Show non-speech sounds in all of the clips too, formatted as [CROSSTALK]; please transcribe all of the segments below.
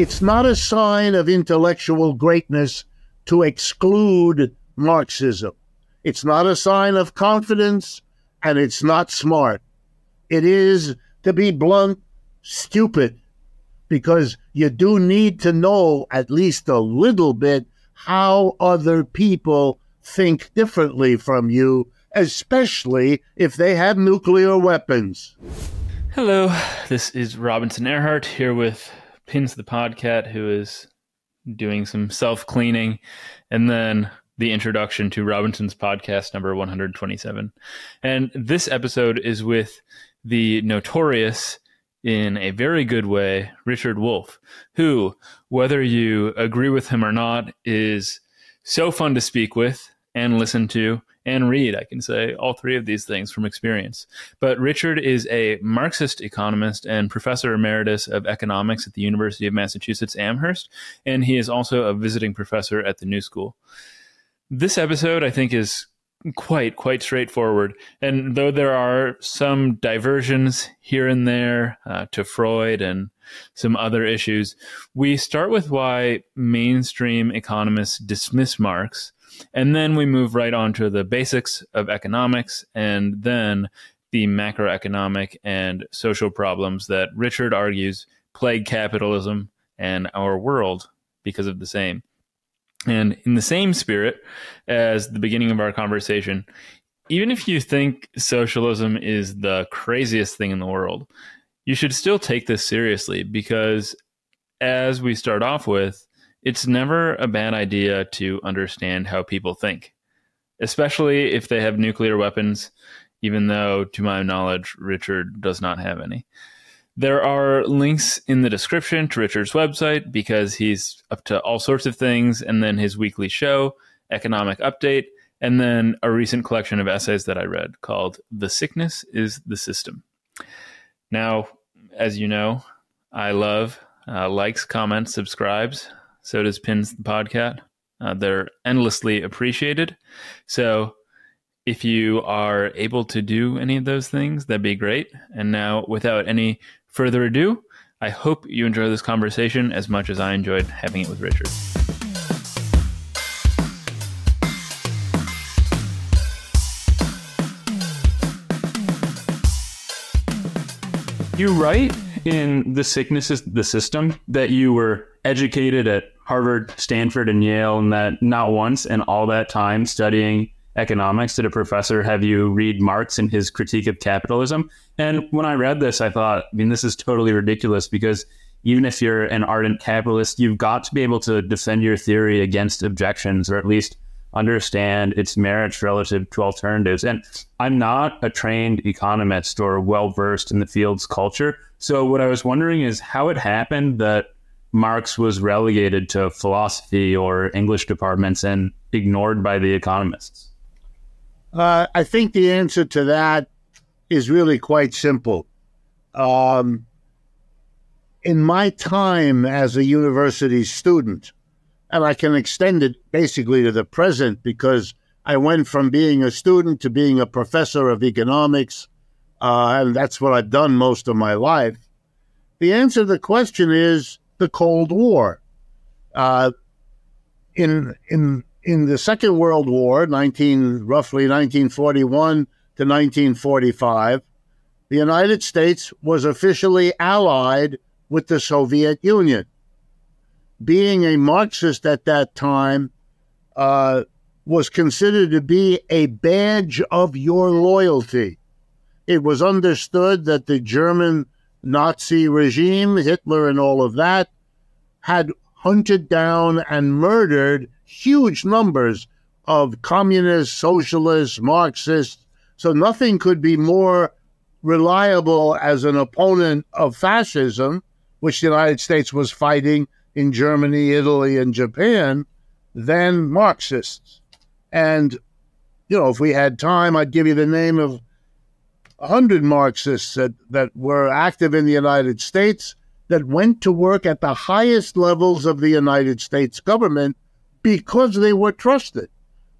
It's not a sign of intellectual greatness to exclude Marxism. It's not a sign of confidence, and it's not smart. It is, to be blunt, stupid, because you do need to know at least a little bit how other people think differently from you, especially if they have nuclear weapons. Hello, this is Robinson Erhardt here with Pins the Podcat, who is doing some self cleaning, and then the introduction to Robinson's podcast number 127. And this episode is with the notorious, in a very good way, Richard Wolff, who, whether you agree with him or not, is so fun to speak with and listen to and read. I can say all three of these things from experience. But Richard is a Marxist economist and professor emeritus of economics at the University of Massachusetts Amherst, and he is also a visiting professor at the New School. This episode, I think, is quite quite straightforward and though there are some diversions here and there uh, to freud and some other issues we start with why mainstream economists dismiss marx and then we move right on to the basics of economics and then the macroeconomic and social problems that Richard argues plague capitalism and our world because of the same. And in the same spirit as the beginning of our conversation, even if you think socialism is the craziest thing in the world, you should still take this seriously because, as we start off with, it's never a bad idea to understand how people think, especially if they have nuclear weapons, even though, to my knowledge, Richard does not have any. There are links in the description to Richard's website because he's up to all sorts of things, and then his weekly show, Economic Update, and then a recent collection of essays that I read called The Sickness is the System. Now, as you know, I love uh, likes, comments, subscribes. So does Pins the Podcat. Uh, they're endlessly appreciated. So if you are able to do any of those things, that'd be great. And now, without any further ado, I hope you enjoy this conversation as much as I enjoyed having it with Richard. You write in The Sickness is the System that you were educated at Harvard, Stanford, and Yale, and that not once in all that time studying economics did a professor have you read Marx and his critique of capitalism. And when I read this, I thought, I mean, this is totally ridiculous because even if you're an ardent capitalist, you've got to be able to defend your theory against objections or at least understand its merits relative to alternatives. And I'm not a trained economist or well versed in the field's culture. So what I was wondering is how it happened that Marx was relegated to philosophy or English departments and ignored by the economists? Uh, I think the answer to that is really quite simple. Um, in my time as a university student, and I can extend it basically to the present because I went from being a student to being a professor of economics, uh, and that's what I've done most of my life. The answer to the question is the Cold War. Uh, in in in the Second World War, nineteen roughly nineteen forty one to nineteen forty five, the United States was officially allied with the Soviet Union. Being a Marxist at that time uh, was considered to be a badge of your loyalty. It was understood that the German Nazi regime, Hitler, and all of that, had hunted down and murdered huge numbers of communists, socialists, Marxists. So nothing could be more reliable as an opponent of fascism, which the United States was fighting in Germany, Italy, and Japan, than Marxists. And, you know, if we had time, I'd give you the name of 100 Marxists that, that were active in the United States that went to work at the highest levels of the United States government because they were trusted.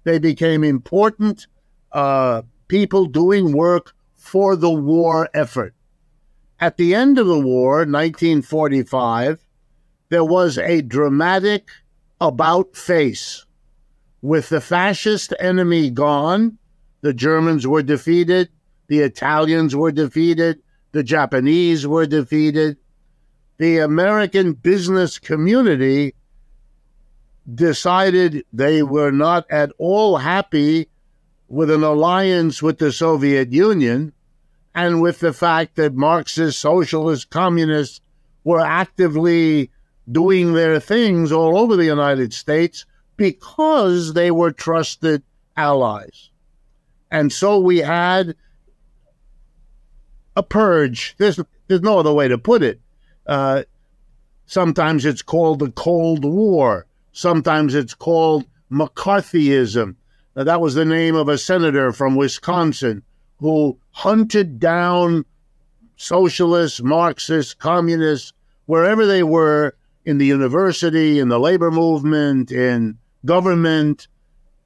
They became important uh, people doing work for the war effort. At the end of the war, 1945, there was a dramatic about face. With the fascist enemy gone, the Germans were defeated, the Italians were defeated, the Japanese were defeated. The American business community decided they were not at all happy with an alliance with the Soviet Union and with the fact that Marxist, socialist, communists were actively doing their things all over the United States because they were trusted allies. And so we had a purge. There's, there's no other way to put it. Uh, sometimes it's called the Cold War. Sometimes it's called McCarthyism. Now, that was the name of a senator from Wisconsin who hunted down socialists, Marxists, communists, wherever they were in the university, in the labor movement, in government,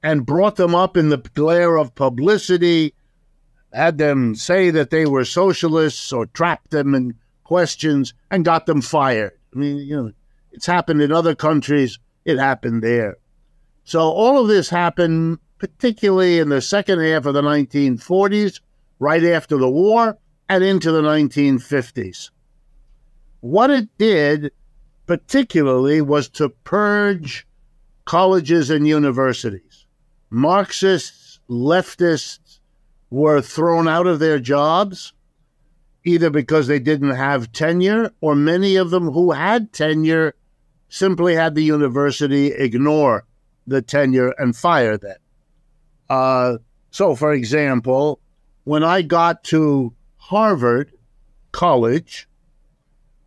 and brought them up in the glare of publicity, had them say that they were socialists or trapped them in questions and got them fired. I mean, you know, it's happened in other countries, it happened there. So all of this happened particularly in the second half of the 1940s, right after the war, and into the 1950s. What it did, particularly, was to purge colleges and universities. Marxists, leftists were thrown out of their jobs, either because they didn't have tenure, or many of them who had tenure simply had the university ignore the tenure and fire them. Uh, so, for example, when I got to Harvard College,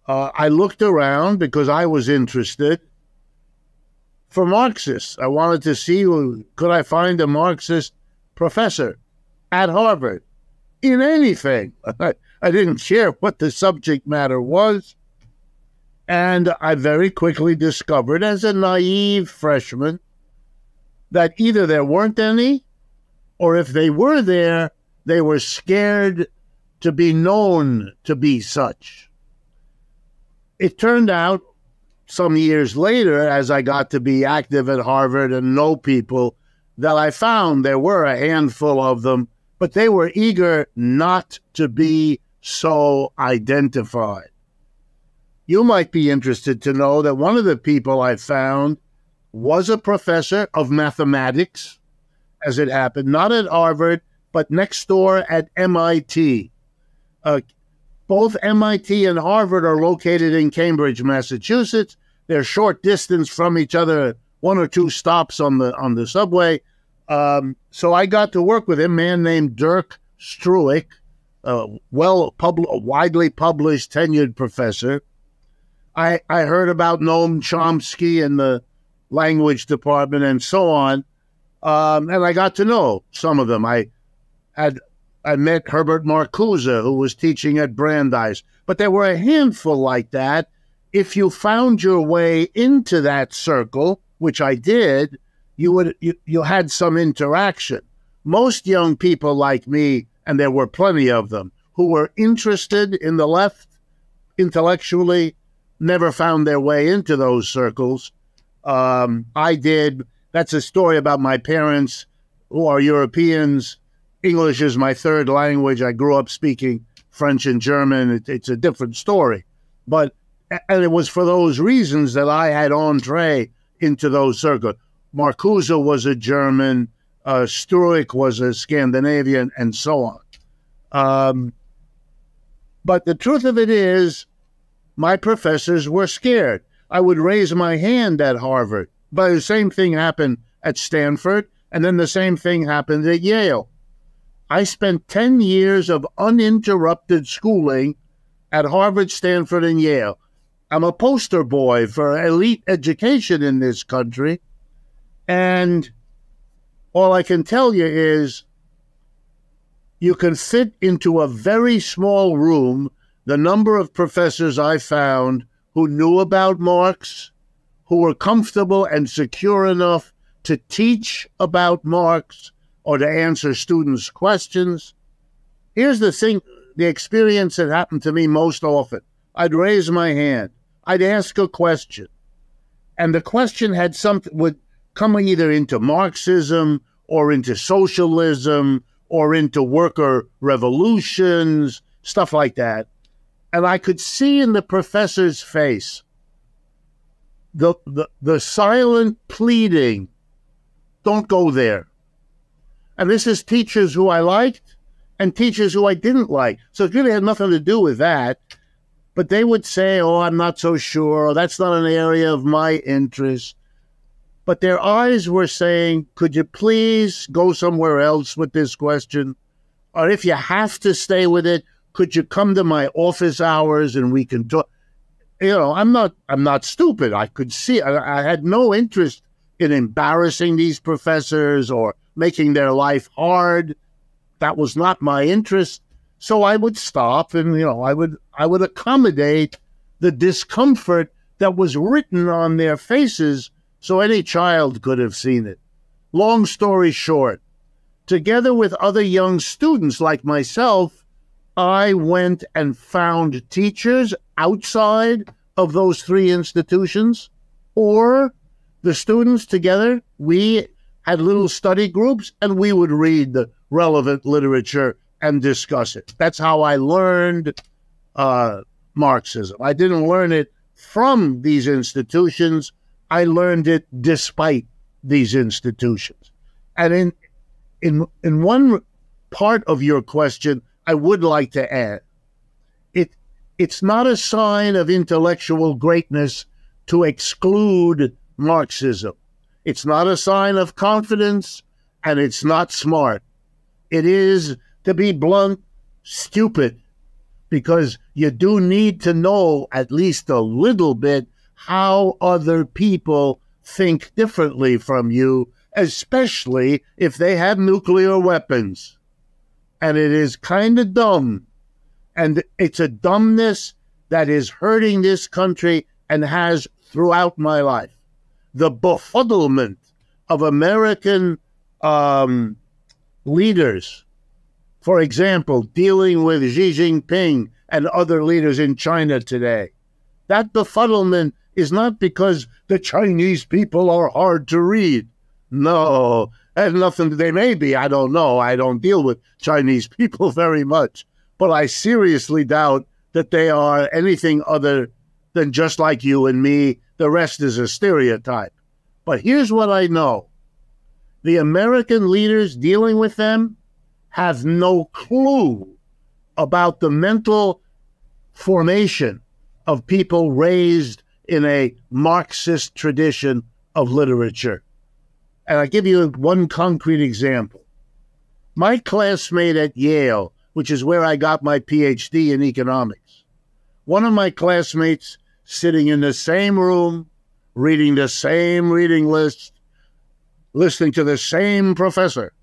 uh, I looked around because I was interested for Marxists. I wanted to see could I find a Marxist professor at Harvard in anything. I, I didn't care what the subject matter was. And I very quickly discovered, as a naive freshman, that either there weren't any, or if they were there, they were scared to be known to be such. It turned out some years later, as I got to be active at Harvard and know people, that I found there were a handful of them, but they were eager not to be so identified. You might be interested to know that one of the people I found was a professor of mathematics, as it happened, not at Harvard, but next door at MIT. Uh, both MIT and Harvard are located in Cambridge, Massachusetts. They're short distance from each other, one or two stops on the on the subway. Um, so I got to work with a man named Dirk Struik, a well pub- widely published tenured professor. I I heard about Noam Chomsky in the language department and so on, um, and I got to know some of them. I had I met Herbert Marcuse, who was teaching at Brandeis. But there were a handful like that. If you found your way into that circle, which I did, you would you, you had some interaction. Most young people like me, and there were plenty of them, who were interested in the left intellectually, never found their way into those circles. Um, I did. That's a story about my parents, who are Europeans English is my third language. I grew up speaking French and German. It, it's a different story. But, and it was for those reasons that I had entree into those circles. Marcuse was a German, uh, was a Scandinavian, and so on. Um, but the truth of it is, my professors were scared. I would raise my hand at Harvard, but the same thing happened at Stanford, and then the same thing happened at Yale. I spent 10 years of uninterrupted schooling at Harvard, Stanford, and Yale. I'm a poster boy for elite education in this country. And all I can tell you is you can fit into a very small room the number of professors I found who knew about Marx, who were comfortable and secure enough to teach about Marx or to answer students' questions. Here's the thing the experience that happened to me most often I'd raise my hand. I'd ask a question, and the question had something would come either into Marxism or into socialism or into worker revolutions, stuff like that. And I could see in the professor's face the, the, the silent pleading don't go there. And this is teachers who I liked and teachers who I didn't like. So it really had nothing to do with that. But they would say, oh, I'm not so sure, that's not an area of my interest. But their eyes were saying, could you please go somewhere else with this question? Or if you have to stay with it, could you come to my office hours and we can talk? You know, I'm not, I'm not stupid. I could see, I, I had no interest in embarrassing these professors or making their life hard. That was not my interest. So I would stop and, you know, I would, I would accommodate the discomfort that was written on their faces so any child could have seen it. Long story short, together with other young students like myself, I went and found teachers outside of those three institutions, or the students together, we had little study groups and we would read the relevant literature and discuss it. That's how I learned uh, Marxism. I didn't learn it from these institutions. I learned it despite these institutions. And in in in one part of your question, I would like to add, it it's not a sign of intellectual greatness to exclude Marxism. It's not a sign of confidence, and it's not smart. It is, to be blunt, stupid, because you do need to know at least a little bit how other people think differently from you, especially if they have nuclear weapons. And it is kind of dumb. And it's a dumbness that is hurting this country and has throughout my life. The befuddlement of American um, leaders, for example, dealing with Xi Jinping and other leaders in China today. That befuddlement is not because the Chinese people are hard to read. No, has nothing. They may be. I don't know. I don't deal with Chinese people [LAUGHS] very much, but I seriously doubt that they are anything other than just like you and me. The rest is a stereotype. But here's what I know: the American leaders dealing with them have no clue about the mental formation of people raised in a Marxist tradition of literature. And I'll give you one concrete example. My classmate at Yale, which is where I got my PhD in economics, one of my classmates sitting in the same room, reading the same reading list, listening to the same professor,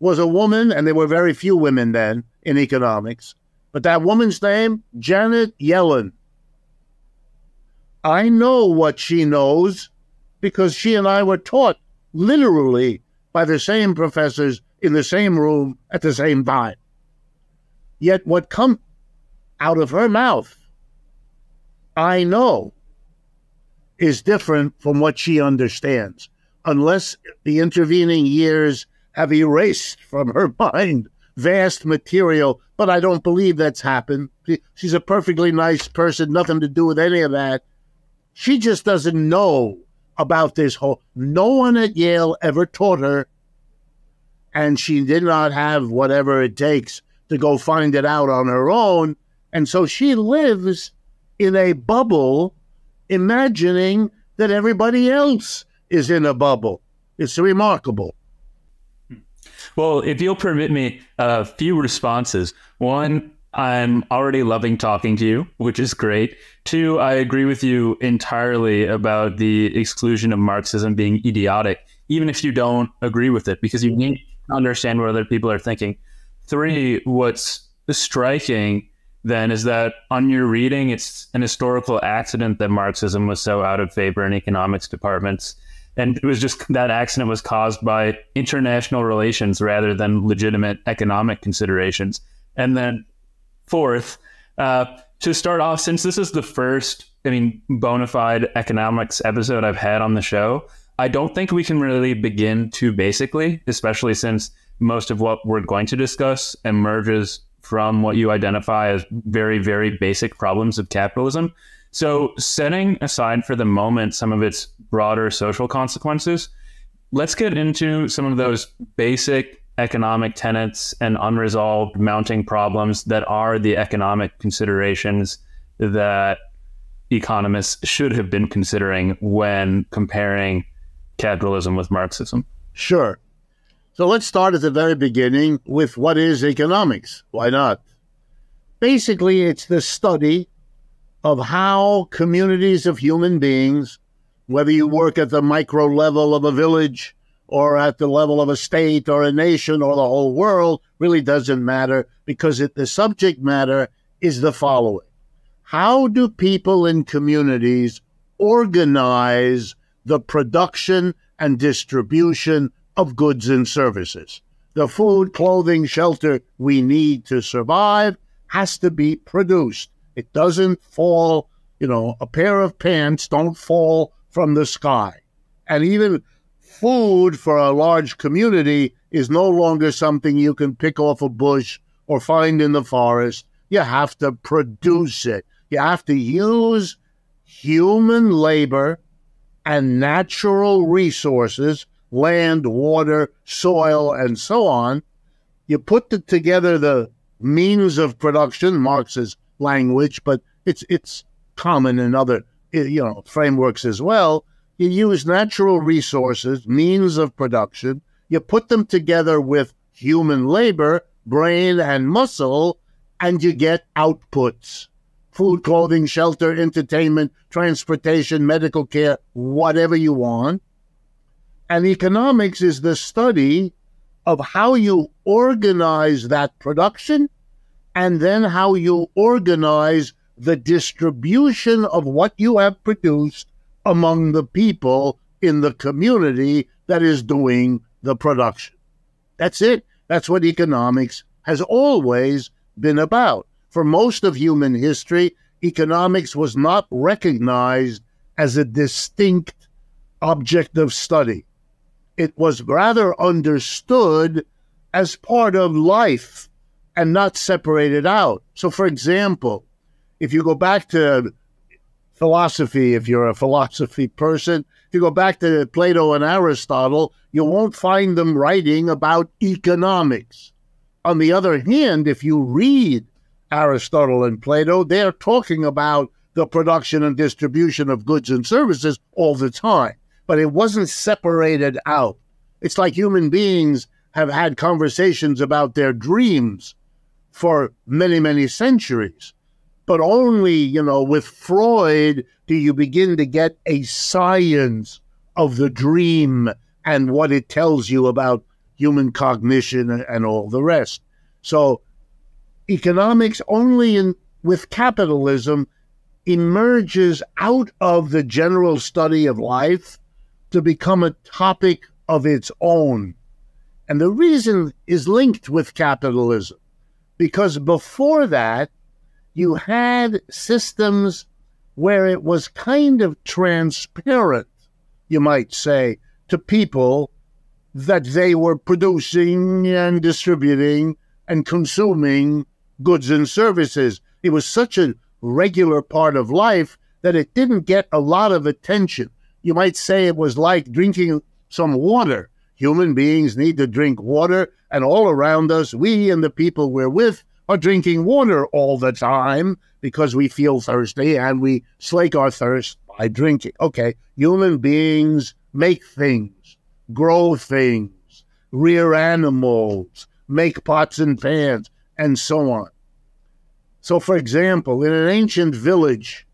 was a woman, and there were very few women then in economics, but that woman's name, Janet Yellen. I know what she knows because she and I were taught literally by the same professors in the same room at the same time. Yet what comes out of her mouth, I know, is different from what she understands, unless the intervening years have erased from her mind vast material. But I don't believe that's happened. She's a perfectly nice person, nothing to do with any of that. She just doesn't know about this whole. No one at Yale ever taught her, and she did not have whatever it takes to go find it out on her own. And so she lives in a bubble, imagining that everybody else is in a bubble. It's remarkable. Hmm. Well, if you'll permit me uh, a few responses. One, I'm already loving talking to you, which is great. Two, I agree with you entirely about the exclusion of Marxism being idiotic, even if you don't agree with it, because you need to understand what other people are thinking. Three, what's striking then is that on your reading, it's an historical accident that Marxism was so out of favor in economics departments. And it was just that accident was caused by international relations rather than legitimate economic considerations. And then Fourth, uh, to start off, since this is the first I mean, bona fide economics episode I've had on the show. I don't think we can really begin too basically, especially since most of what we're going to discuss emerges from what you identify as very, very basic problems of capitalism. So, setting aside for the moment some of its broader social consequences, let's get into some of those basic economic tenets and unresolved mounting problems that are the economic considerations that economists should have been considering when comparing capitalism with Marxism? Sure. So let's start at the very beginning with what is economics? Why not? Basically, it's the study of how communities of human beings, whether you work at the micro level of a village or at the level of a state or a nation or the whole world, really doesn't matter because it, the subject matter is the following How do people in communities organize the production and distribution of goods and services. The food, clothing, shelter we need to survive has to be produced. It doesn't fall, you know, a pair of pants don't fall from the sky. And even food for a large community is no longer something you can pick off a bush or find in the forest. You have to produce it. You have to use human labor and natural resources land, water, soil, and so on. You put the, together the means of production, Marx's language, but it's it's common in other you know frameworks as well. You use natural resources, means of production. You put them together with human labor, brain and muscle, and you get outputs food, clothing, shelter, entertainment, transportation, medical care, whatever you want. And economics is the study of how you organize that production and then how you organize the distribution of what you have produced among the people in the community that is doing the production. That's it. That's what economics has always been about for most of human history, economics was not recognized as a distinct object of study. It was rather understood as part of life and not separated out. So, for example, if you go back to philosophy, if you're a philosophy person, if you go back to Plato and Aristotle, you won't find them writing about economics. On the other hand, if you read Aristotle and Plato, they're talking about the production and distribution of goods and services all the time, but it wasn't separated out. It's like human beings have had conversations about their dreams for many, many centuries. But only, you know, with Freud do you begin to get a science of the dream and what it tells you about human cognition and all the rest. So economics only in with capitalism emerges out of the general study of life to become a topic of its own. And the reason is linked with capitalism because before that, you had systems where it was kind of transparent, you might say, to people that they were producing and distributing and consuming goods and services. It was such a regular part of life that it didn't get a lot of attention. You might say it was like drinking some water. Human beings need to drink water, and all around us, we and the people we're with are drinking water all the time because we feel thirsty and we slake our thirst by drinking. Okay, human beings make things, grow things, rear animals, make pots and pans, and so on. So, for example, in an ancient village,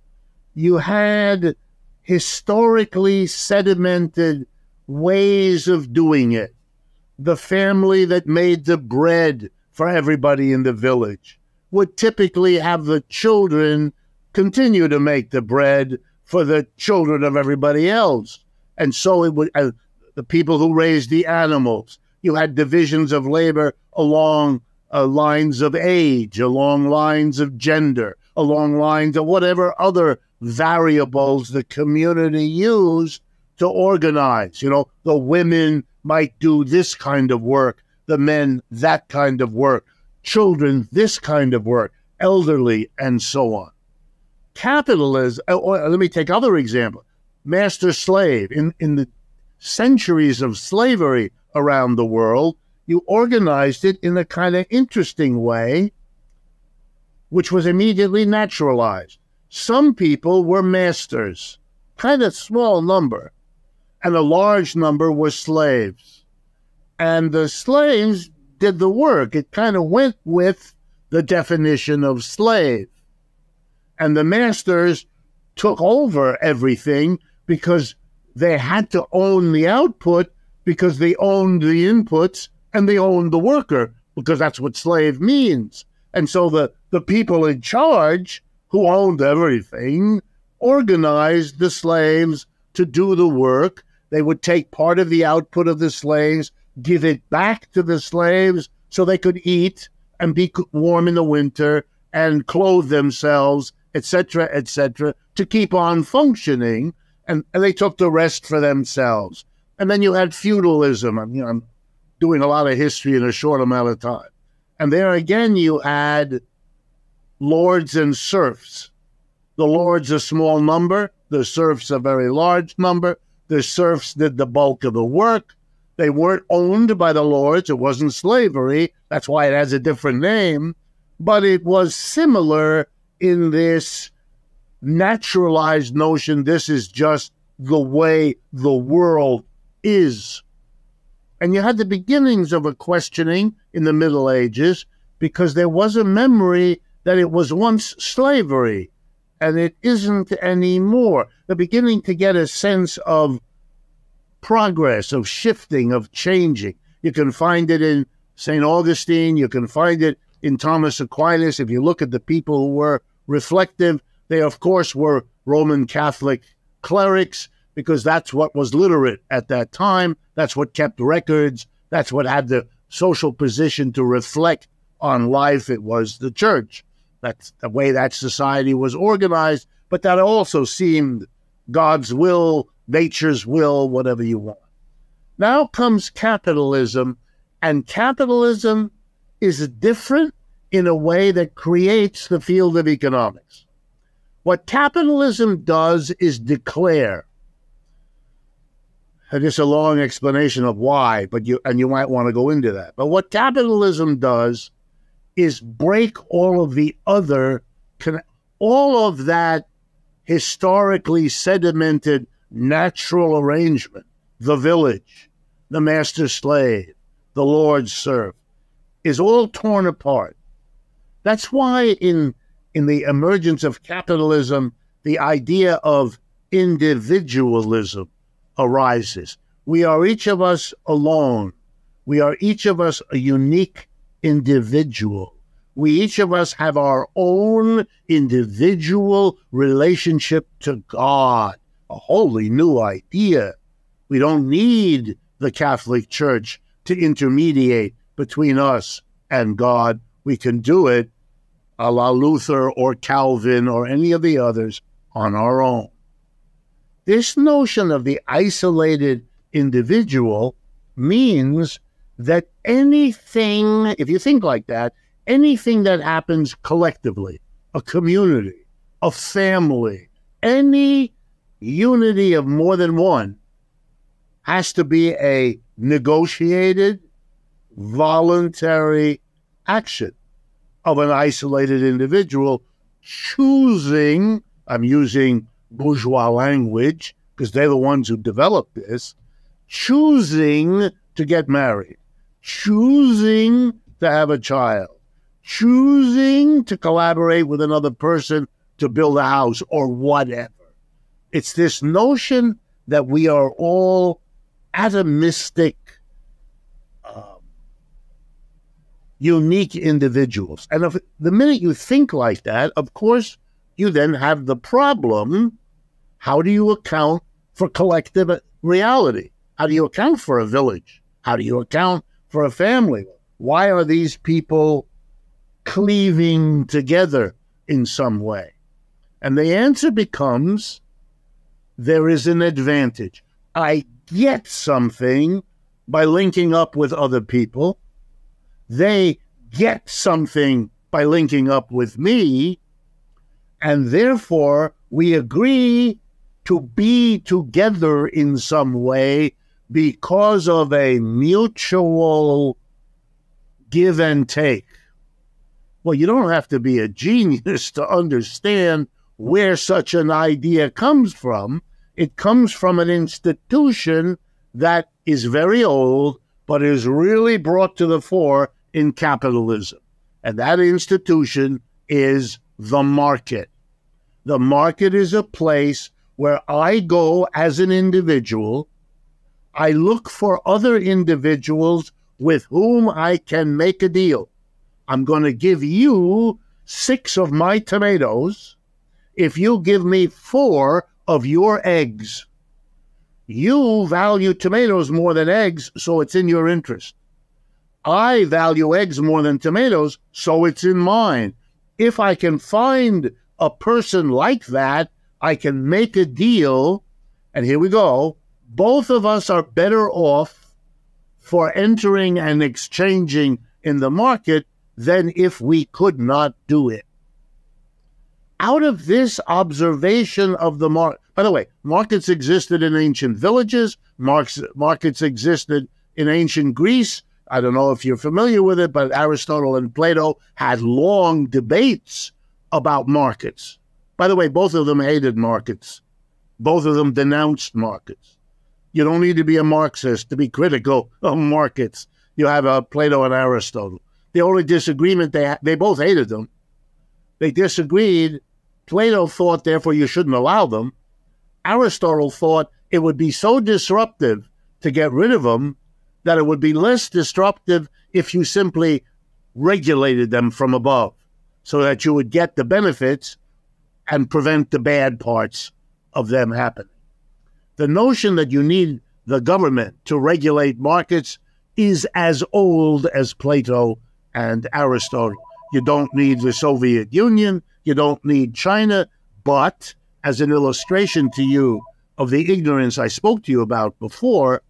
you had historically sedimented ways of doing it. The family that made the bread for everybody in the village would typically have the children continue to make the bread for the children of everybody else. And so it would, uh, the people who raised the animals, you had divisions of labor along uh, lines of age, along lines of gender, along lines of whatever other variables the community used to organize. You know, the women might do this kind of work, the men that kind of work, children this kind of work, elderly, and so on. Capitalism, uh, or let me take other example. Master slave in, in the centuries of slavery around the world, you organized it in a kind of interesting way, which was immediately naturalized. Some people were masters, kind of small number, and a large number were slaves. And the slaves did the work. It kind of went with the definition of slave. And the masters took over everything because they had to own the output because they owned the inputs and they owned the worker because that's what slave means. And so the, the people in charge who owned everything organized the slaves to do the work. They would take part of the output of the slaves, give it back to the slaves so they could eat and be warm in the winter and clothe themselves, etc., etc., to keep on functioning. And, and they took the rest for themselves. And then you had feudalism. I mean, I'm doing a lot of history in a short amount of time. And there again, you had lords and serfs. The lords a small number, the serfs a very large number. The serfs did the bulk of the work. They weren't owned by the lords. It wasn't slavery. That's why it has a different name. But it was similar in this naturalized notion this is just the way the world is. And you had the beginnings of a questioning in the Middle Ages because there was a memory that it was once slavery and it isn't anymore. They're beginning to get a sense of progress, of shifting, of changing. You can find it in St. Augustine, you can find it in Thomas Aquinas. If you look at the people who were reflective, they, of course, were Roman Catholic clerics because that's what was literate at that time. That's what kept records. That's what had the social position to reflect on life. It was the church. That's the way that society was organized, but that also seemed God's will nature's will, whatever you want. Now comes capitalism, and capitalism is different in a way that creates the field of economics. What capitalism does is declare. And it's a long explanation of why, but you and you might want to go into that. But what capitalism does is break all of the other, all of that historically sedimented natural arrangement, the village, the master slave, the Lord's serf, is all torn apart. That's why in in the emergence of capitalism, the idea of individualism arises. We are each of us alone. We are each of us a unique individual. We each of us have our own individual relationship to God a wholly new idea. We don't need the Catholic Church to intermediate between us and God. We can do it a la Luther or Calvin or any of the others on our own. This notion of the isolated individual means that anything, if you think like that, anything that happens collectively, a community, a family, any unity of more than one has to be a negotiated, voluntary action of an isolated individual choosing, I'm using bourgeois language because they're the ones who developed this, choosing to get married, choosing to have a child, choosing to collaborate with another person to build a house or whatever. It's this notion that we are all atomistic, um, unique individuals. And if, the minute you think like that, of course, you then have the problem how do you account for collective reality? How do you account for a village? How do you account for a family? Why are these people cleaving together in some way? And the answer becomes there is an advantage. I get something by linking up with other people. They get something by linking up with me. And therefore, we agree to be together in some way because of a mutual give and take. Well, you don't have to be a genius [LAUGHS] to understand where such an idea comes from. It comes from an institution that is very old, but is really brought to the fore in capitalism. And that institution is the market. The market is a place where I go as an individual. I look for other individuals with whom I can make a deal. I'm going to give you six of my tomatoes if you give me four of your eggs. You value tomatoes more than eggs, so it's in your interest. I value eggs more than tomatoes, so it's in mine. If I can find a person like that, I can make a deal, and here we go. Both of us are better off for entering and exchanging in the market than if we could not do it. Out of this observation of the market, by the way, markets existed in ancient villages, markets existed in ancient Greece. I don't know if you're familiar with it, but Aristotle and Plato had long debates about markets. By the way, both of them hated markets. Both of them denounced markets. You don't need to be a Marxist to be critical of markets. You have uh, Plato and Aristotle. The only disagreement they ha- they both hated them. They disagreed. Plato thought, therefore, you shouldn't allow them. Aristotle thought it would be so disruptive to get rid of them that it would be less disruptive if you simply regulated them from above so that you would get the benefits and prevent the bad parts of them happening. The notion that you need the government to regulate markets is as old as Plato and Aristotle. You don't need the Soviet Union, you don't need China, but as an illustration to you of the ignorance I spoke to you about before,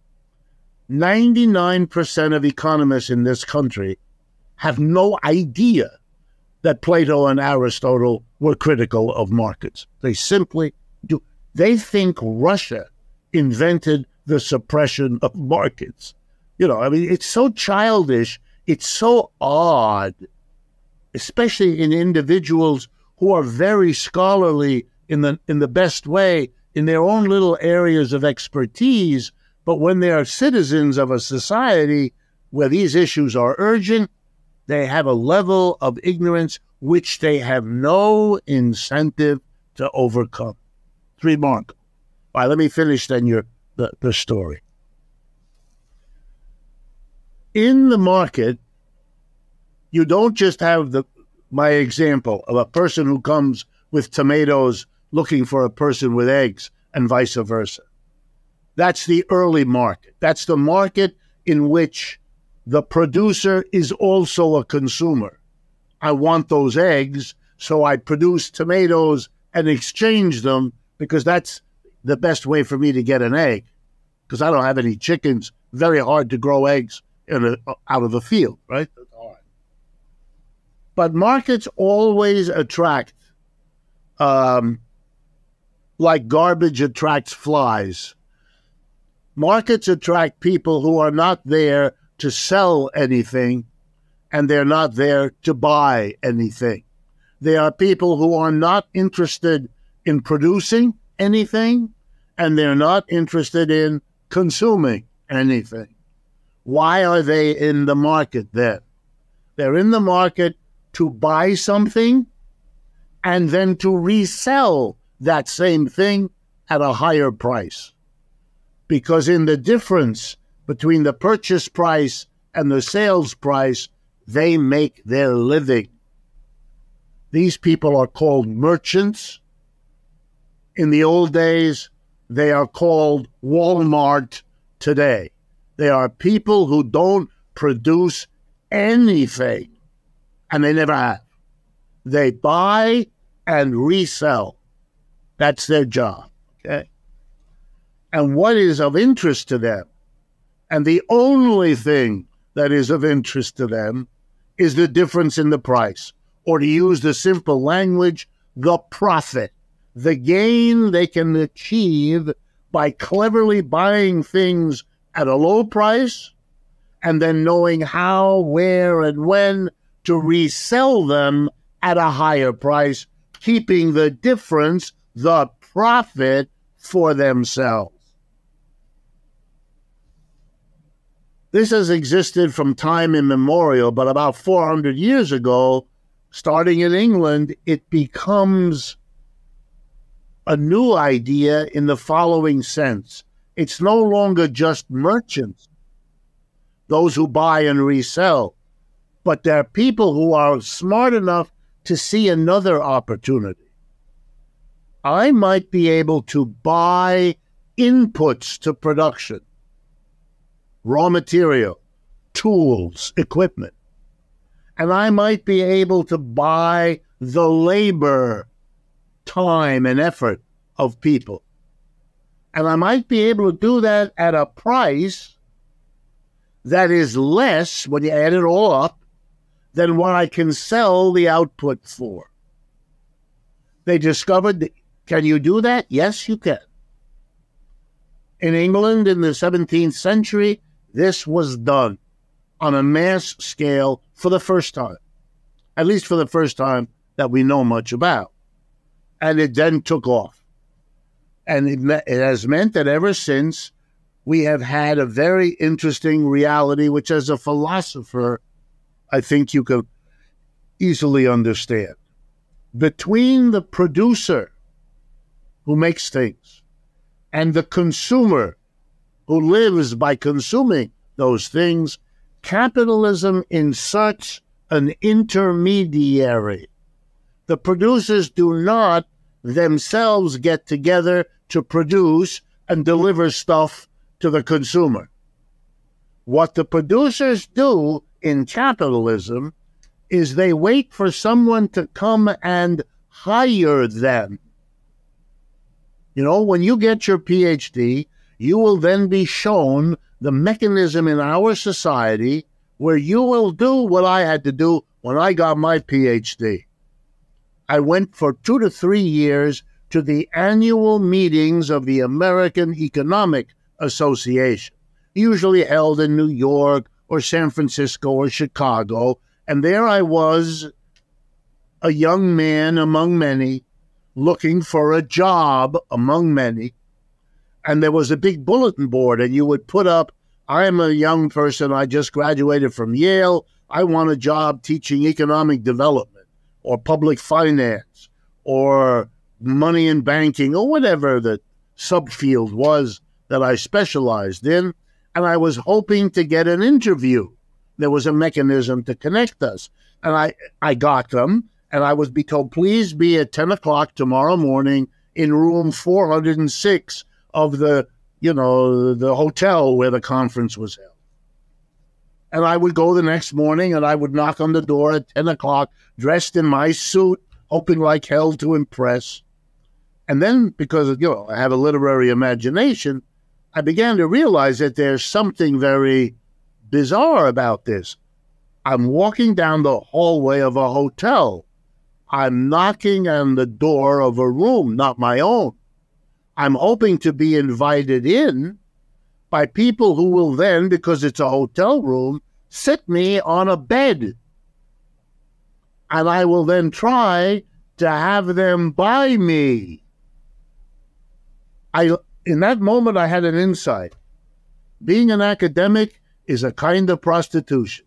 99% of economists in this country have no idea that Plato and Aristotle were critical of markets. They simply do. They think Russia invented the suppression of markets. You know, I mean, it's so childish. It's so odd, especially in individuals who are very scholarly in the in the best way in their own little areas of expertise. But when they are citizens of a society where these issues are urgent, they have a level of ignorance which they have no incentive to overcome. It's remarkable. All right, let me finish then your the, the story. In the market, you don't just have the my example of a person who comes with tomatoes looking for a person with eggs and vice versa. That's the early market. That's the market in which the producer is also a consumer. I want those eggs, so I produce tomatoes and exchange them because that's the best way for me to get an egg because I don't have any chickens. Very hard to grow eggs a, out of the field, right? But markets always attract, um, like garbage attracts flies. Markets attract people who are not there to sell anything and they're not there to buy anything. They are people who are not interested in producing anything and they're not interested in consuming anything. Why are they in the market then? They're in the market to buy something and then to resell that same thing at a higher price. Because in the difference between the purchase price and the sales price, they make their living. These people are called merchants in the old days, they are called Walmart today. They are people who don't produce anything, and they never have. They buy and resell. That's their job. Okay. And what is of interest to them, and the only thing that is of interest to them, is the difference in the price. Or to use the simple language, the profit, the gain they can achieve by cleverly buying things at a low price and then knowing how, where, and when to resell them at a higher price, keeping the difference, the profit, for themselves. This has existed from time immemorial, but about 400 years ago, starting in England, it becomes a new idea in the following sense it's no longer just merchants, those who buy and resell, but there are people who are smart enough to see another opportunity. I might be able to buy inputs to production, raw material, tools, equipment, and I might be able to buy the labor, time, and effort of people. And I might be able to do that at a price that is less, when you add it all up, than what I can sell the output for. They discovered that, can you do that? Yes, you can. In England in the 17th century, this was done on a mass scale for the first time, at least for the first time that we know much about. And it then took off. And it, it has meant that ever since, we have had a very interesting reality, which, as a philosopher, I think you can easily understand. Between the producer who makes things and the consumer who lives by consuming those things, capitalism in such an intermediary. The producers do not themselves get together to produce and deliver stuff to the consumer. What the producers do in capitalism is they wait for someone to come and hire them. You know, when you get your PhD, you will then be shown the mechanism in our society where you will do what I had to do when I got my PhD. I went for two to three years to the annual meetings of the American Economic Association, usually held in New York or San Francisco or Chicago. And there I was, a young man among many, looking for a job among many. And there was a big bulletin board, and you would put up, I'm a young person, I just graduated from Yale, I want a job teaching economic development or public finance or money and banking or whatever the subfield was that I specialized in. And I was hoping to get an interview. There was a mechanism to connect us. And I, I got them. And I was be told, please be at 10 o'clock tomorrow morning in room 406 of the, you know, the hotel where the conference was held. And I would go the next morning and I would knock on the door at 10 o'clock, dressed in my suit, hoping like hell to impress. And then, because you know I have a literary imagination, I began to realize that there's something very bizarre about this. I'm walking down the hallway of a hotel. I'm knocking on the door of a room, not my own. I'm hoping to be invited in by people who will then, because it's a hotel room, sit me on a bed. And I will then try to have them buy me. I in that moment I had an insight. Being an academic is a kind of prostitution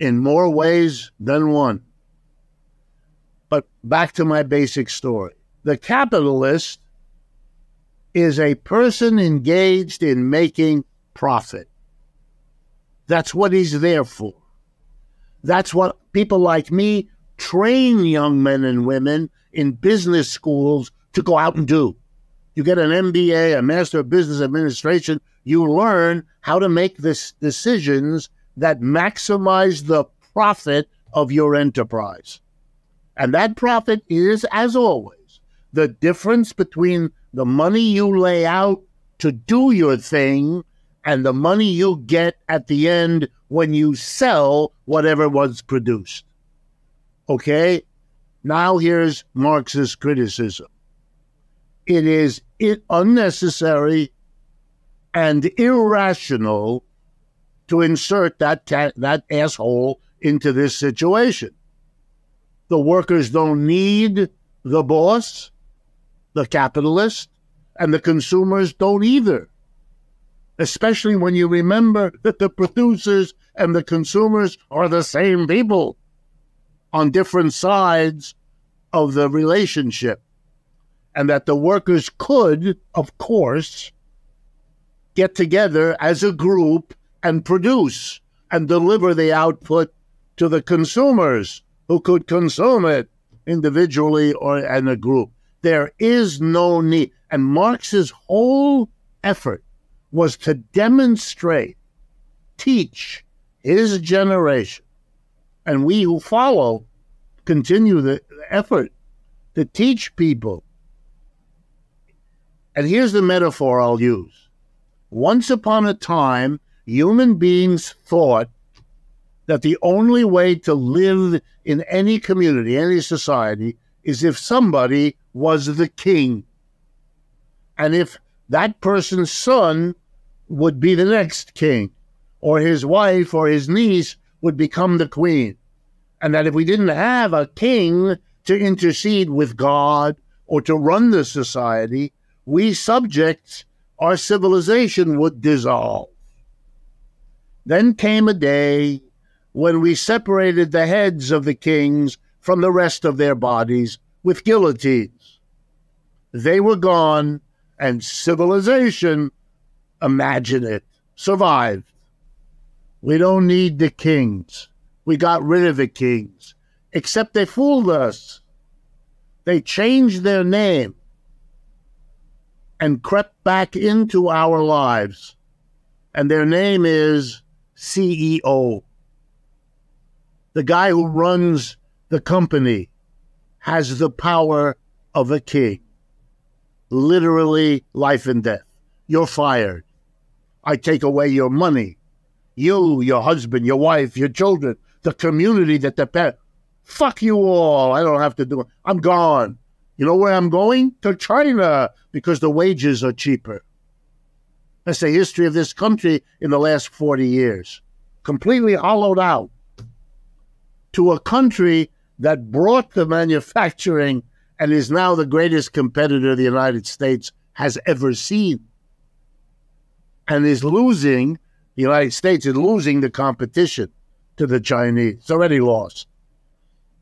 in more ways than one. But back to my basic story. The capitalist is a person engaged in making profit. That's what he's there for. That's what people like me train young men and women in business schools to go out and do. You get an MBA, a Master of Business Administration. You learn how to make this decisions that maximize the profit of your enterprise. And that profit is, as always, the difference between the money you lay out to do your thing and the money you get at the end when you sell whatever was produced. Okay? Now here's Marx's criticism. It is unnecessary and irrational to insert that ta- that asshole into this situation. The workers don't need the boss, the capitalist, and the consumers don't either. Especially when you remember that the producers and the consumers are the same people on different sides of the relationship. And that the workers could, of course, get together as a group and produce and deliver the output to the consumers who could consume it individually or in a group. There is no need. And Marx's whole effort was to demonstrate, teach his generation, and we who follow continue the effort to teach people. And here's the metaphor I'll use. Once upon a time, human beings thought that the only way to live in any community, any society, is if somebody was the king. And if that person's son would be the next king, or his wife or his niece would become the queen. And that if we didn't have a king to intercede with God or to run the society, we subjects, our civilization would dissolve. Then came a day when we separated the heads of the kings from the rest of their bodies with guillotines. They were gone, and civilization, imagine it, survived. We don't need the kings. We got rid of the kings, except they fooled us. They changed their name and crept back into our lives. And their name is CEO. The guy who runs the company has the power of a king. Literally life and death. You're fired. I take away your money. You, your husband, your wife, your children, the community that depend. Fuck you all. I don't have to do it. I'm gone. You know where I'm going? To China because the wages are cheaper. That's the history of this country in the last 40 years. Completely hollowed out to a country that brought the manufacturing and is now the greatest competitor the United States has ever seen. And is losing, the United States is losing the competition to the Chinese. It's already lost.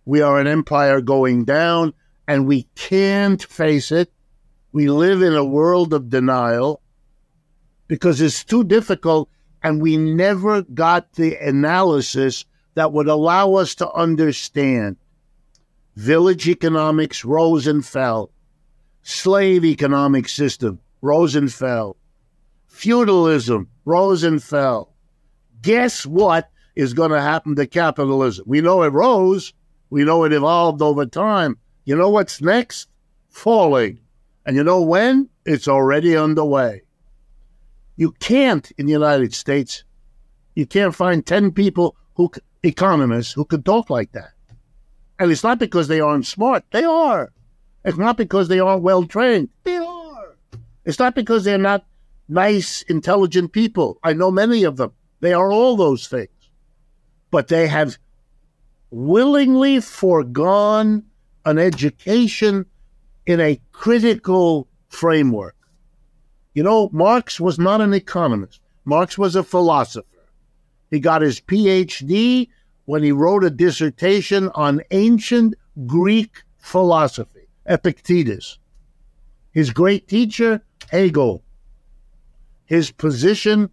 We are an empire going down, and we can't face it. We live in a world of denial because it's too difficult and we never got the analysis that would allow us to understand village economics rose and fell, slave economic system rose and fell, feudalism rose and fell. Guess what is going to happen to capitalism? We know it rose, we know it evolved over time. You know what's next? Falling. And you know when? It's already underway. You can't in the United States, you can't find 10 people who, economists, who could talk like that. And it's not because they aren't smart. They are. It's not because they aren't well trained. They are. It's not because they're not nice, intelligent people. I know many of them. They are all those things. But they have willingly foregone an education in a critical framework. You know, Marx was not an economist, Marx was a philosopher. He got his PhD when he wrote a dissertation on ancient Greek philosophy, Epictetus. His great teacher, Hegel. His position,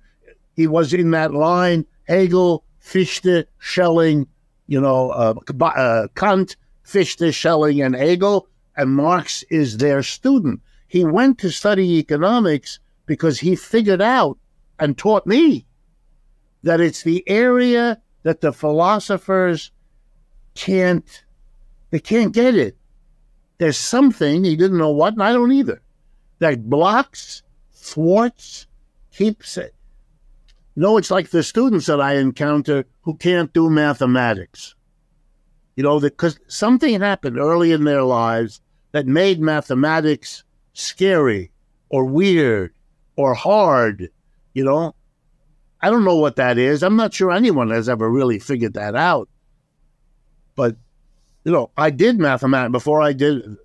he was in that line Hegel, Fichte, Schelling, you know, uh, uh, Kant, Fichte, Schelling, and Hegel, and Marx is their student. He went to study economics because he figured out and taught me that it's the area that the philosophers can't They can't get it. There's something, he didn't know what, and I don't either, that blocks, thwarts, keeps it. You know, it's like the students that I encounter who can't do mathematics. You know, because something happened early in their lives that made mathematics scary or weird or hard, you know? I don't know what that is. I'm not sure anyone has ever really figured that out. But, you know, I did mathematics before I did.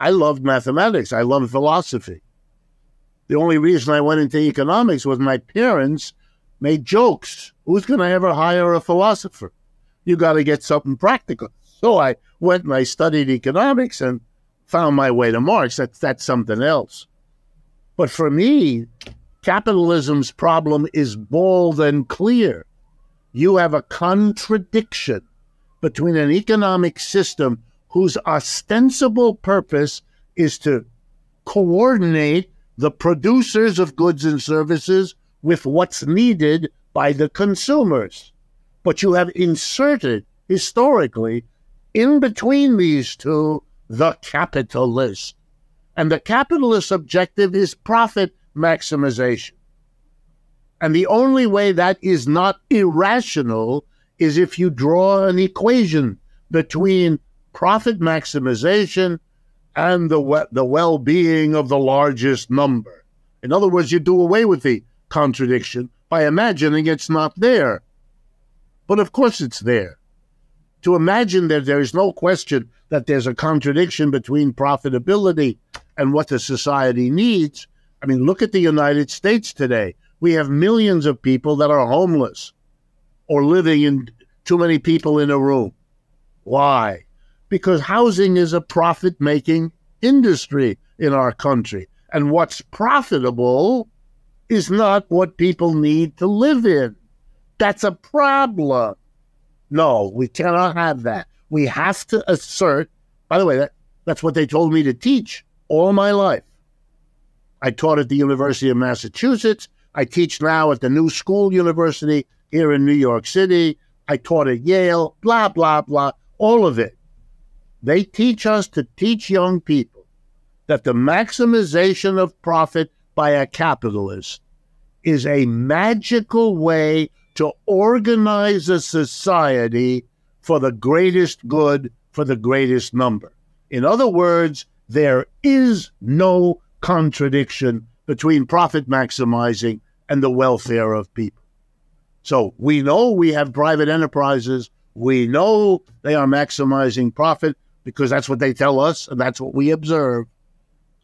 I loved mathematics. I loved philosophy. The only reason I went into economics was my parents made jokes. Who's going to ever hire a philosopher? You got to get something practical. So I went and I studied economics and found my way to Marx. That's, that's something else. But for me, capitalism's problem is bold and clear. You have a contradiction between an economic system whose ostensible purpose is to coordinate the producers of goods and services with what's needed by the consumers. But you have inserted historically in between these two the capitalist. And the capitalist objective is profit maximization. And the only way that is not irrational is if you draw an equation between profit maximization and the, the well being of the largest number. In other words, you do away with the contradiction by imagining it's not there. But of course it's there. To imagine that there is no question that there's a contradiction between profitability and what the society needs. I mean, look at the United States today. We have millions of people that are homeless or living in too many people in a room. Why? Because housing is a profit making industry in our country. And what's profitable is not what people need to live in. That's a problem. No, we cannot have that. We have to assert, by the way, that, that's what they told me to teach all my life. I taught at the University of Massachusetts. I teach now at the New School University here in New York City. I taught at Yale, blah, blah, blah, all of it. They teach us to teach young people that the maximization of profit by a capitalist is a magical way to organize a society for the greatest good for the greatest number. In other words, there is no contradiction between profit maximizing and the welfare of people. So we know we have private enterprises. We know they are maximizing profit because that's what they tell us and that's what we observe.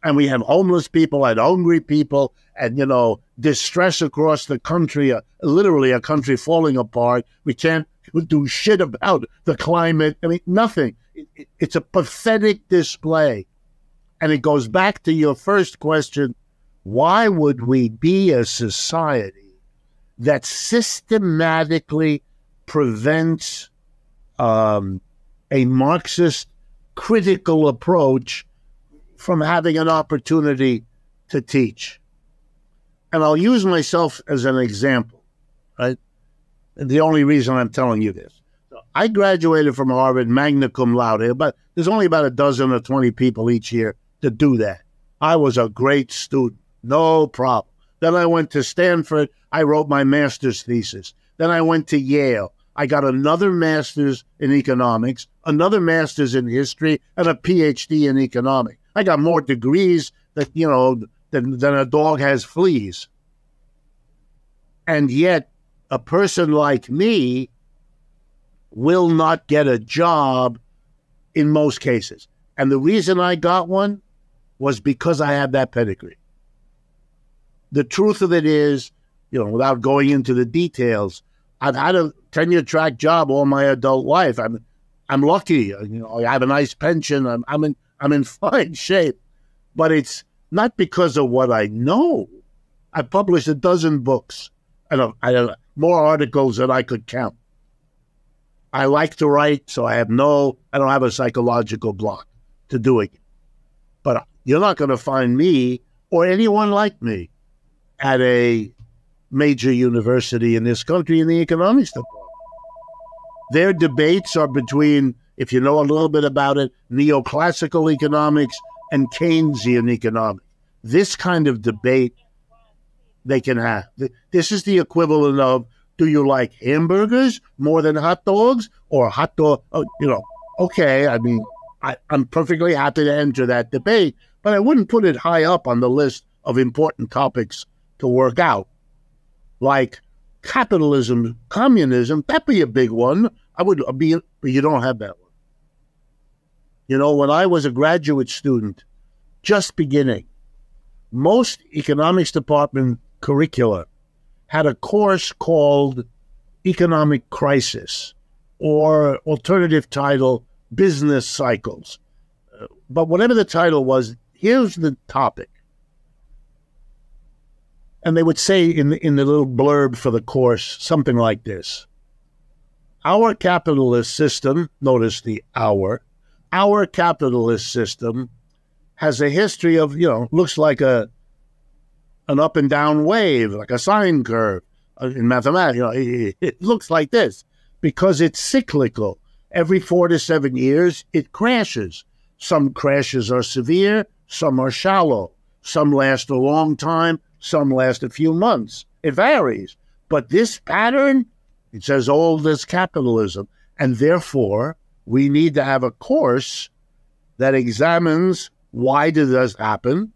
And we have homeless people and hungry people and, you know, distress across the country, uh, literally a country falling apart. We can't do shit about the climate. I mean, nothing. It, it, it's a pathetic display. And it goes back to your first question why would we be a society that systematically prevents um, a Marxist critical approach from having an opportunity to teach? And I'll use myself as an example, right? The only reason I'm telling you this. I graduated from Harvard magna cum laude, but there's only about a dozen or 20 people each year to do that. I was a great student, no problem. Then I went to Stanford. I wrote my master's thesis. Then I went to Yale. I got another master's in economics, another master's in history, and a PhD in economics. I got more degrees that, you know, than, than a dog has fleas. And yet, a person like me will not get a job in most cases. And the reason I got one was because I have that pedigree. The truth of it is, you know, without going into the details, I've had a tenure track job all my adult life. I'm I'm lucky. You know, I have a nice pension. I'm I'm in I'm in [LAUGHS] fine shape. But it's not because of what I know. I published a dozen books and I more articles than I could count. I like to write, so I have no, I don't have a psychological block to doing it. But you're not going to find me or anyone like me at a major university in this country in the economics department. Their debates are between if you know a little bit about it, neoclassical economics and Keynesian economics. This kind of debate they can have. This is the equivalent of do you like hamburgers more than hot dogs or hot dog? Oh, you know, okay. I mean, I, I'm perfectly happy to enter that debate, but I wouldn't put it high up on the list of important topics to work out. Like capitalism, communism, that'd be a big one. I would uh, be, but you don't have that one. You know, when I was a graduate student, just beginning, most economics department curricula had a course called Economic Crisis or alternative title, Business Cycles. Uh, but whatever the title was, here's the topic. And they would say in the, in the little blurb for the course something like this Our capitalist system, notice the our, our capitalist system has a history of, you know, looks like a an up and down wave, like a sine curve uh, in mathematics. You know, it, looks like this because it's cyclical. Every four to seven years, it crashes. Some crashes are severe, some are shallow. Some last a long time, some last a few months. It varies. But this pattern, it's as old as capitalism. And therefore, we need to have a course that examines why did this happen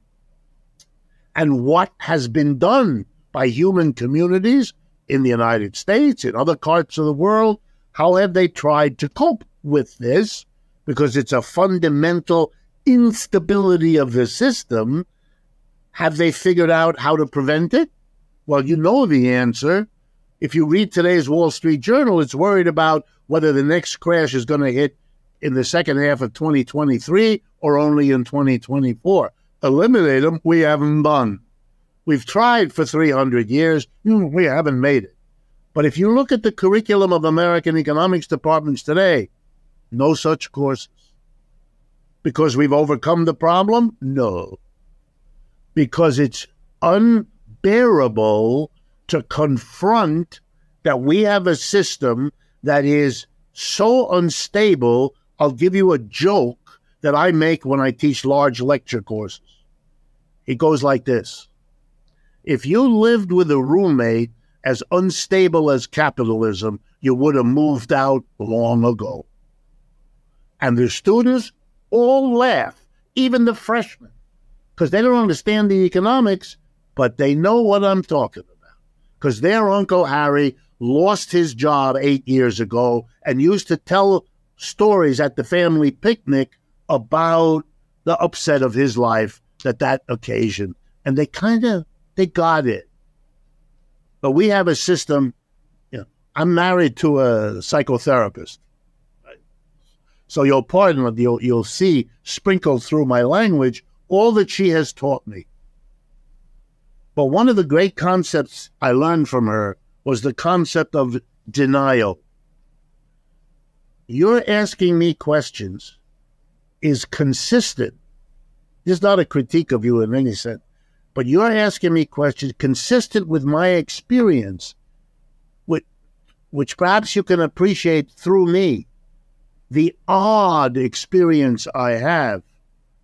and what has been done by human communities in the United States, in other parts of the world. How have they tried to cope with this? Because it's a fundamental instability of the system. Have they figured out how to prevent it? Well, you know the answer. If you read today's Wall Street Journal, it's worried about whether the next crash is going to hit in the second half of 2023 or only in 2024 eliminate them, we haven't done. We've tried for 300 years, we haven't made it. But if you look at the curriculum of American economics departments today, no such courses. Because we've overcome the problem? No. Because it's unbearable to confront that we have a system that is so unstable. I'll give you a joke that I make when I teach large lecture courses. It goes like this If you lived with a roommate as unstable as capitalism, you would have moved out long ago. And the students all laugh, even the freshmen, because they don't understand the economics, but they know what I'm talking about. Because their Uncle Harry lost his job eight years ago and used to tell stories at the family picnic about the upset of his life at that occasion, and they kind of they got it. But we have a system. You know, I'm married to a psychotherapist, so you'll pardon you'll you'll see sprinkled through my language all that she has taught me. But one of the great concepts I learned from her was the concept of denial. You're asking me questions is consistent this is not a critique of you in any sense, but you're asking me questions consistent with my experience, which, which perhaps you can appreciate through me. The odd experience I have.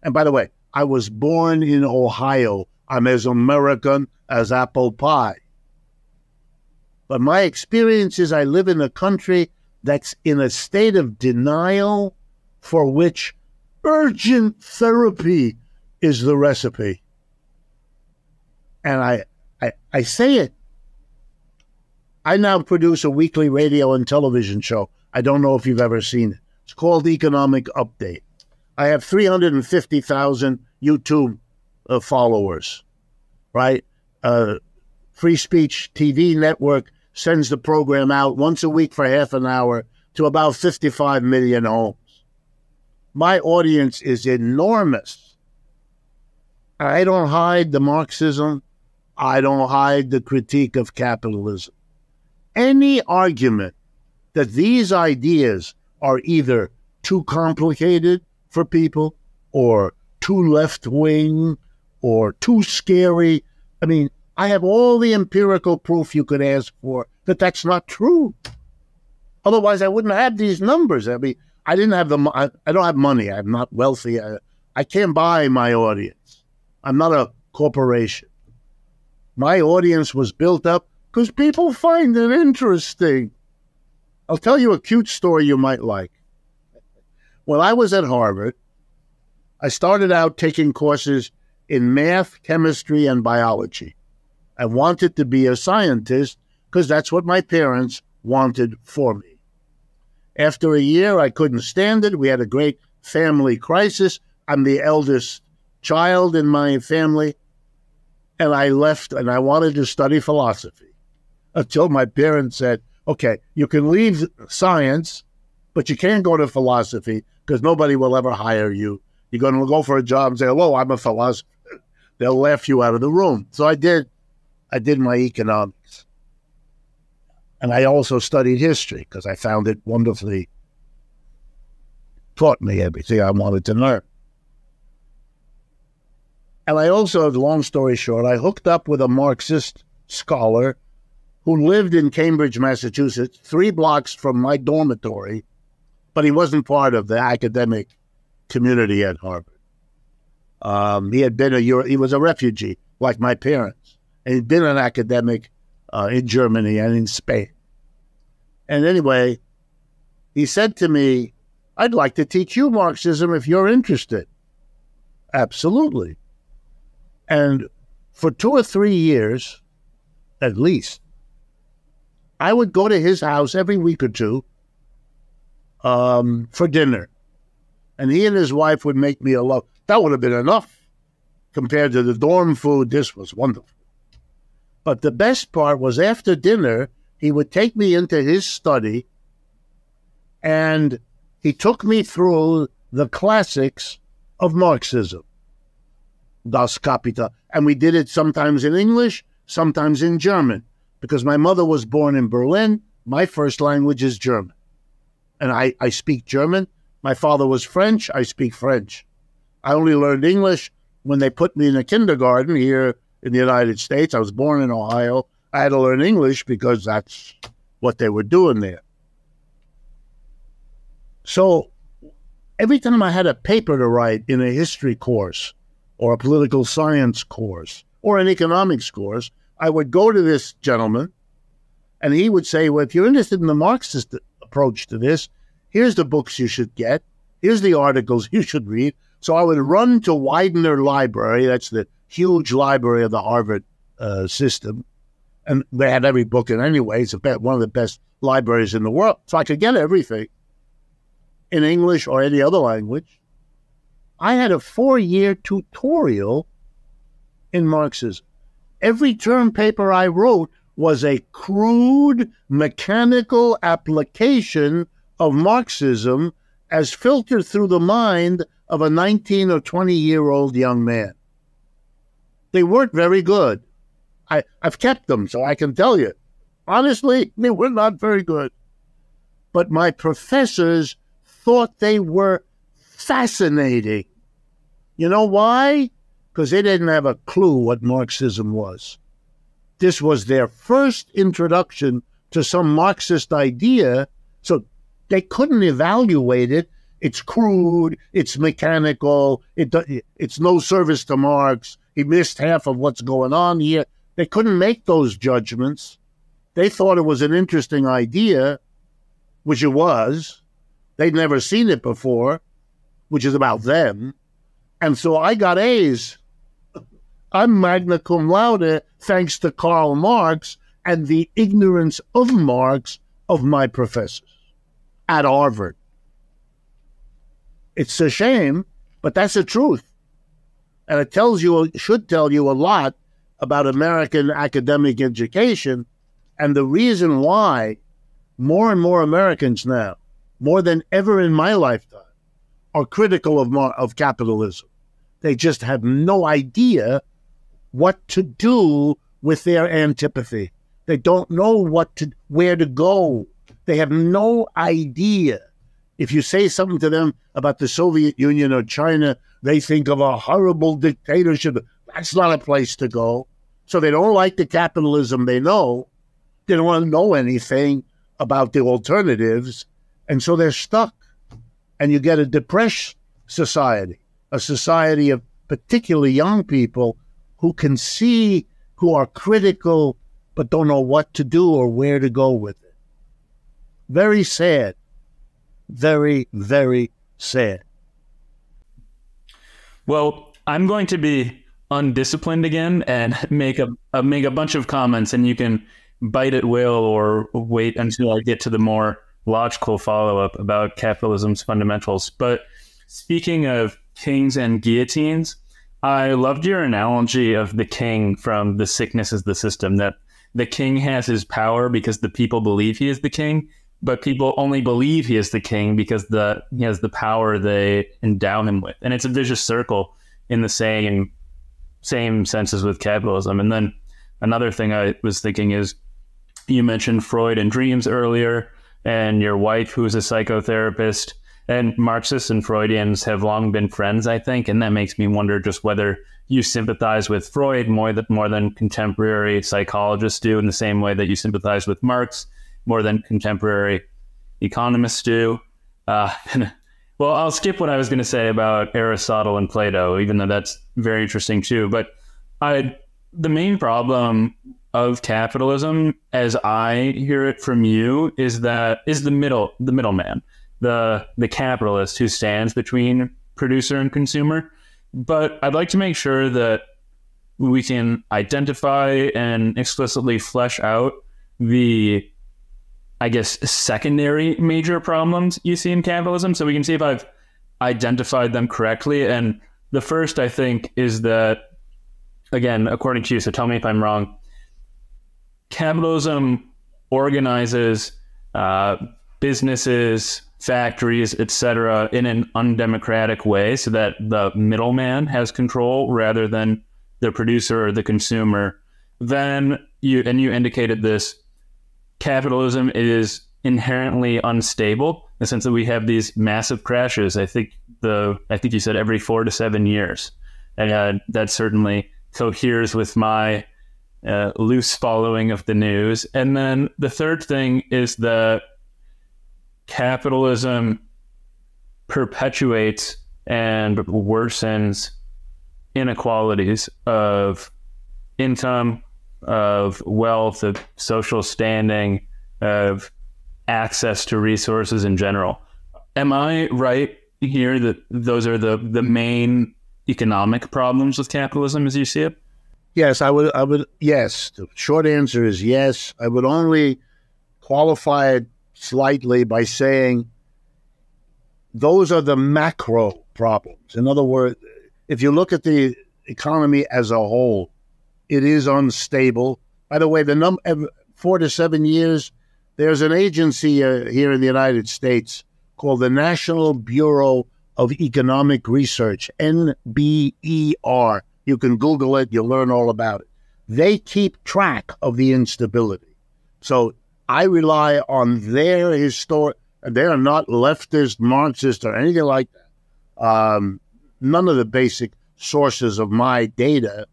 And by the way, I was born in Ohio. I'm as American as apple pie. But my experience is I live in a country that's in a state of denial for which urgent therapy is the recipe. And I, I, I say it. I now produce a weekly radio and television show. I don't know if you've ever seen it. It's called Economic Update. I have 350,000 YouTube uh, followers, right? Uh, Free Speech TV Network sends the program out once a week for half an hour to about 55 million homes. My audience is enormous. I don't hide the Marxism. I don't hide the critique of capitalism. Any argument that these ideas are either too complicated for people or too left wing or too scary. I mean, I have all the empirical proof you could ask for that that's not true. Otherwise, I wouldn't have these numbers. I mean, I didn't have the. I, I don't have money. I'm not wealthy. I, I can't buy my audience. I'm not a corporation. My audience was built up because people find it interesting. I'll tell you a cute story you might like. When I was at Harvard, I started out taking courses in math, chemistry, and biology. I wanted to be a scientist because that's what my parents wanted for me. After a year, I couldn't stand it. We had a great family crisis. I'm the eldest child in my family. And I left and I wanted to study philosophy until my parents said, okay, you can leave science, but you can't go to philosophy because nobody will ever hire you. You're going to go for a job and say, hello, I'm a philosopher. They'll laugh you out of the room. So I did. I did my economics. And I also studied history because I found it wonderfully taught me everything I wanted to learn. And I also, long story short, I hooked up with a Marxist scholar who lived in Cambridge, Massachusetts, three blocks from my dormitory, but he wasn't part of the academic community at Harvard. Um, he had been a he was a refugee like my parents, and he'd been an academic uh, in Germany and in Spain. And anyway, he said to me, I'd like to teach you Marxism if you're interested. Absolutely. And for two or three years, at least, I would go to his house every week or two um, for dinner. And he and his wife would make me a love. That would have been enough compared to the dorm food. This was wonderful. But the best part was after dinner, he would take me into his study and he took me through the classics of Marxism, Das Kapital. And we did it sometimes in English, sometimes in German, because my mother was born in Berlin. My first language is German. And I, I speak German. My father was French. I speak French. I only learned English when they put me in a kindergarten here in the United States. I was born in Ohio. I had to learn English because that's what they were doing there. So every time I had a paper to write in a history course or a political science course or an economics course, I would go to this gentleman and he would say, Well, if you're interested in the Marxist approach to this, here's the books you should get, here's the articles [LAUGHS] you should read. So I would run to Widener Library, that's the huge library of the Harvard uh, system, and they had every book in anyway. It's one of the best libraries in the world. So I could get everything in English or any other language. I had a four year tutorial in Marxism. Every term paper I wrote was a crude mechanical application of Marxism as filtered through the mind of a 19 or 20 year old young man. They weren't very good. I, I've kept them, so I can tell you. Honestly, they were not very good. But my professors thought they were fascinating. You know why? Because they didn't have a clue what Marxism was. This was their first introduction to some Marxist idea, so they couldn't evaluate it. It's crude, it's mechanical, it, it's no service to Marx. He missed half of what's going on here. They couldn't make those judgments. They thought it was an interesting idea, which it was. They'd never seen it before, which is about them. And so I got A's. I'm magna cum laude thanks to Karl Marx and the ignorance of Marx of my professors at Harvard. It's a shame, but that's the truth. And it tells you, should tell you a lot about American academic education and the reason why more and more Americans now, more than ever in my lifetime, are critical of, of capitalism. They just have no idea what to do with their antipathy. They don't know what to where to go. They have no idea. If you say something to them about the Soviet Union or China, they think of a horrible dictatorship. That's not a place to go. So they don't like the capitalism they know. They don't want to know anything about the alternatives. And so they're stuck. and you get a depressed society, a society of particularly young people who can see, who are critical, but don't know what to do or where to go with it. Very sad. Very, very sad. Well, I'm going to be undisciplined again and [LAUGHS] make a, a make a bunch of comments, and you can bite at will or wait until I get to the more logical follow up about capitalism's fundamentals. But speaking of kings and guillotines, I loved your analogy of the king from The Sickness is the System that the king has his power because the people believe he is the king, but people only believe he is the king because the he has the power they endow him with. And it's a vicious circle in the same same senses with capitalism. And then another thing I was thinking is you mentioned Freud and dreams earlier, and your wife, who's a psychotherapist, and Marxists and Freudians have long been friends, I think, and that makes me wonder just whether you sympathize with Freud more than more than contemporary psychologists do, in the same way that you sympathize with Marx more than contemporary economists do. Uh, well, I'll skip what I was going to say about Aristotle and Plato, even though that's very interesting too. But I, the main problem of capitalism, as I hear it from you, is that is the middle, the middleman, the the capitalist who stands between producer and consumer. But I'd like to make sure that we can identify and explicitly flesh out the I guess, secondary major problems you see in capitalism. So we can see if I've identified them correctly. And the first, I think, is that, again, according to you, so tell me if I'm wrong, capitalism organizes uh, businesses, factories, etc., in an undemocratic way so that the middleman has control rather than the producer or the consumer. Then you, and you indicated this capitalism is inherently unstable in the sense that we have these massive crashes. I think the I think you said every four to seven years, and uh, that certainly coheres with my uh, loose following of the news. And then the third thing is that capitalism perpetuates and worsens inequalities of income, of wealth, of social standing, of access to resources in general. Am I right here that those are the, the main economic problems with capitalism as you see it? Yes, I would. I would. Yes. The short answer is yes. I would only qualify it slightly by saying those are the macro problems. In other words, if you look at the economy as a whole, it is unstable. By the way, the number four to seven years. There's an agency uh, here in the United States called the National Bureau of Economic Research (NBER). You can Google it; you'll learn all about it. They keep track of the instability. So I rely on their historic. They are not leftist, Marxist, or anything like that. Um, none of the basic sources of my data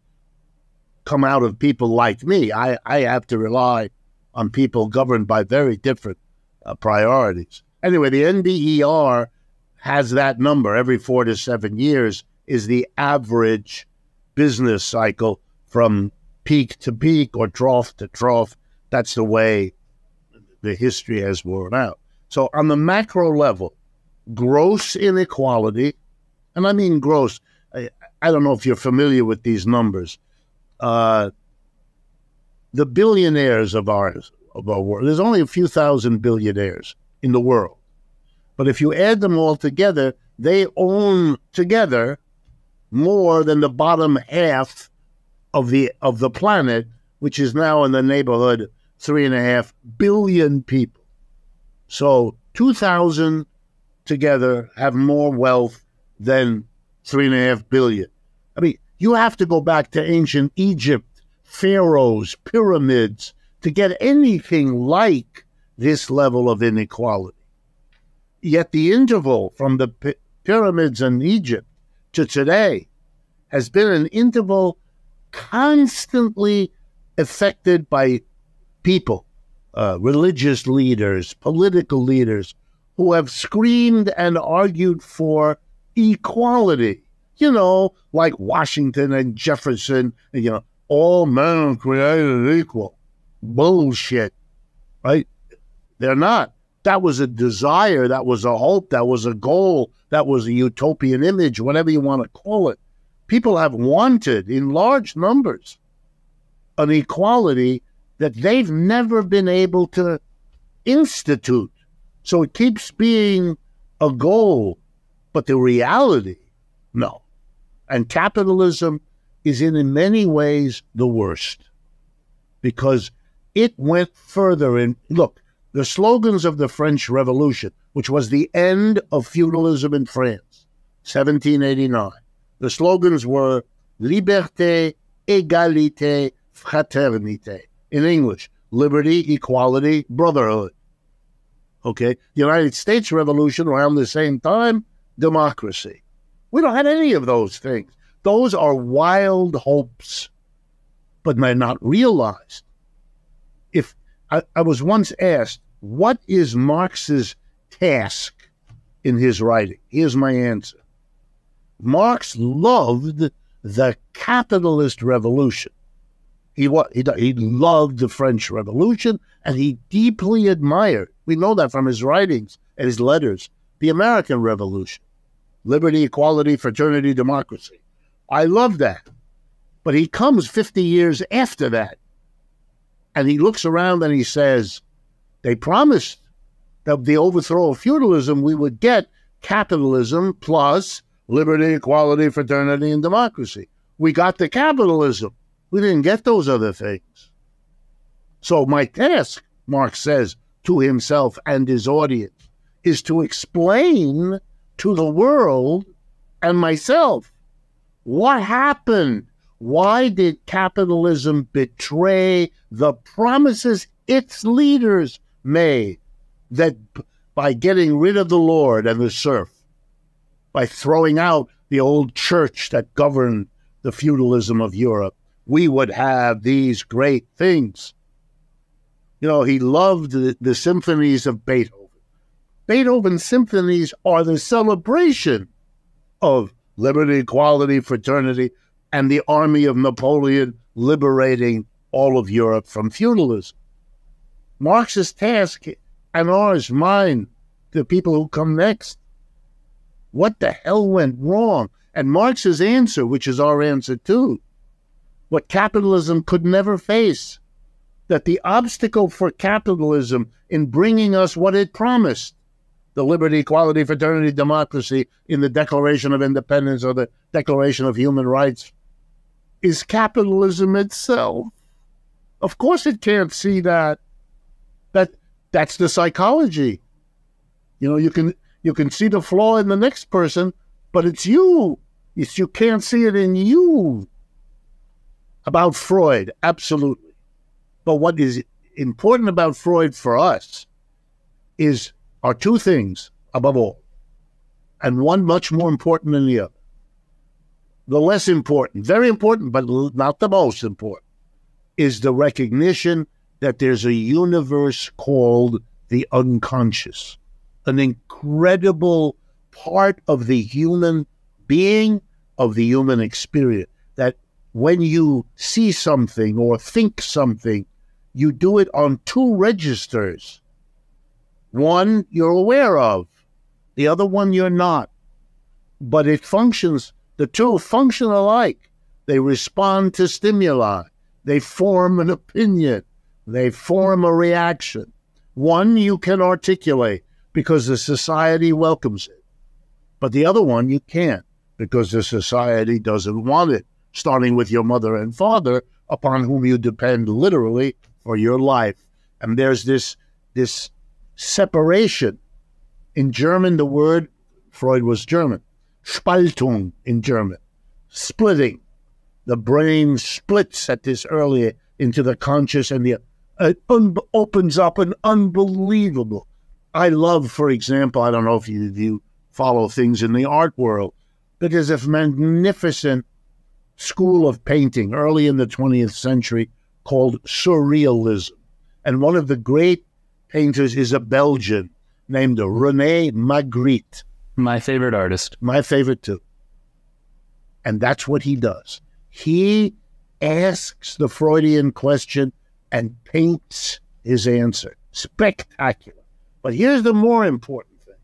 come out of people like me. I, I have to rely on people governed by very different uh, priorities. Anyway, the NBER has that number every four to seven years is the average business cycle from peak to peak or trough to trough. That's the way the history has worn out. So, on the macro level, gross inequality, and I mean gross, I, I don't know if you're familiar with these numbers, uh, the billionaires of ours of our world. There's only a few thousand billionaires in the world, but if you add them all together, they own together more than the bottom half of the of the planet, which is now in the neighborhood three and a half billion people. So two thousand together have more wealth than three and a half billion. I mean, you have to go back to ancient Egypt, pharaohs, pyramids to get anything like this level of inequality. Yet the interval from the p- pyramids in Egypt to today has been an interval constantly affected by people, uh, religious leaders, political leaders, who have screamed and argued for equality. You know, like Washington and Jefferson, you know, all men are created equal. Bullshit, right? They're not. That was a desire, that was a hope, that was a goal, that was a utopian image, whatever you want to call it. People have wanted in large numbers an equality that they've never been able to institute. So it keeps being a goal, but the reality, no. And capitalism is in, in many ways the worst because it went further in. Look, the slogans of the French Revolution, which was the end of feudalism in France, 1789, the slogans were liberté, égalité, fraternité. In English, liberty, equality, brotherhood. Okay, the United States Revolution around the same time, democracy. We don't have any of those things. Those are wild hopes, but they're not realized. If I, I was once asked, what is Marx's task in his writing? Here's my answer. Marx loved the capitalist revolution. He, he, he loved the French Revolution and he deeply admired, we know that from his writings and his letters, the American Revolution liberty, equality, fraternity, democracy. I love that. But he comes 50 years after that and he looks around and he says, they promised that the overthrow of feudalism, we would get capitalism plus liberty, equality, fraternity, and democracy. We got the capitalism. We didn't get those other things. So, my task, Marx says to himself and his audience, is to explain to the world and myself what happened. Why did capitalism betray the promises its leaders made that by getting rid of the Lord and the serf, by throwing out the old church that governed the feudalism of Europe, we would have these great things. You know, he loved the, the symphonies of Beethoven. Beethoven's symphonies are the celebration of liberty, equality, fraternity, and the army of Napoleon liberating all of Europe from feudalism. Marx's task and ours, mine, the people who come next. What the hell went wrong? And Marx's answer, which is our answer too, what capitalism could never face, that the obstacle for capitalism in bringing us what it promised, the liberty, equality, fraternity, democracy in the Declaration of Independence or the Declaration of Human Rights, is capitalism itself. Of course, it can't see that. That that's the psychology. You know, you can you can see the flaw in the next person, but it's you. It's you can't see it in you about Freud, absolutely. But what is important about Freud for us is are two things above all, and one much more important than the other. The less important, very important, but not the most important, is the recognition that there's a universe called the unconscious, an incredible part of the human being, of the human experience that when you see something or think something, you do it on two registers. One you're aware of, the other one you're not. But it functions, the two function alike. They respond to stimuli, they form an opinion, they form a reaction. One you can articulate because the society welcomes it, but the other one you can't because the society doesn't want it starting with your mother and father, upon whom you depend literally for your life. And there's this this separation. In German, the word Freud was German, Spaltung in German, splitting. The brain splits at this early into the conscious, and the it un- opens up an unbelievable. I love, for example, I don't know if you, you follow things in the art world, but there's a magnificent school of painting early in the 20th century called Surrealism. And one of the great painters is a Belgian, named Rene Magritte. My favorite artist. My favorite too. And that's what he does. He asks the Freudian question and paints his answer. Spectacular. But here's the more important thing.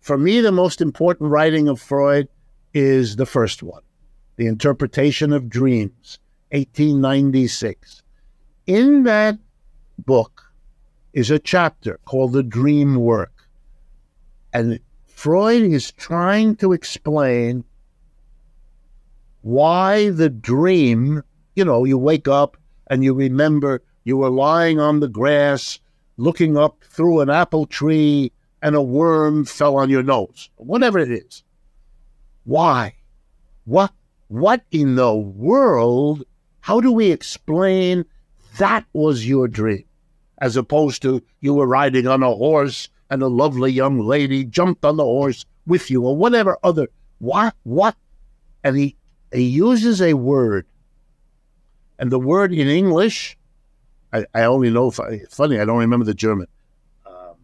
For me, the most important writing of Freud is the first one, The Interpretation of Dreams, 1896. In that book is a chapter called The Dream Work. And Freud is trying to explain why the dream, you know, you wake up and you remember you were lying on the grass looking up through an apple tree and a worm fell on your nose, whatever it is. Why? What what in the world? How do we explain that was your dream? As opposed to you were riding on a horse and a lovely young lady jumped on the horse with you or whatever other what what? And he he uses a word. And the word in English I, I only know funny I don't remember the German. Um,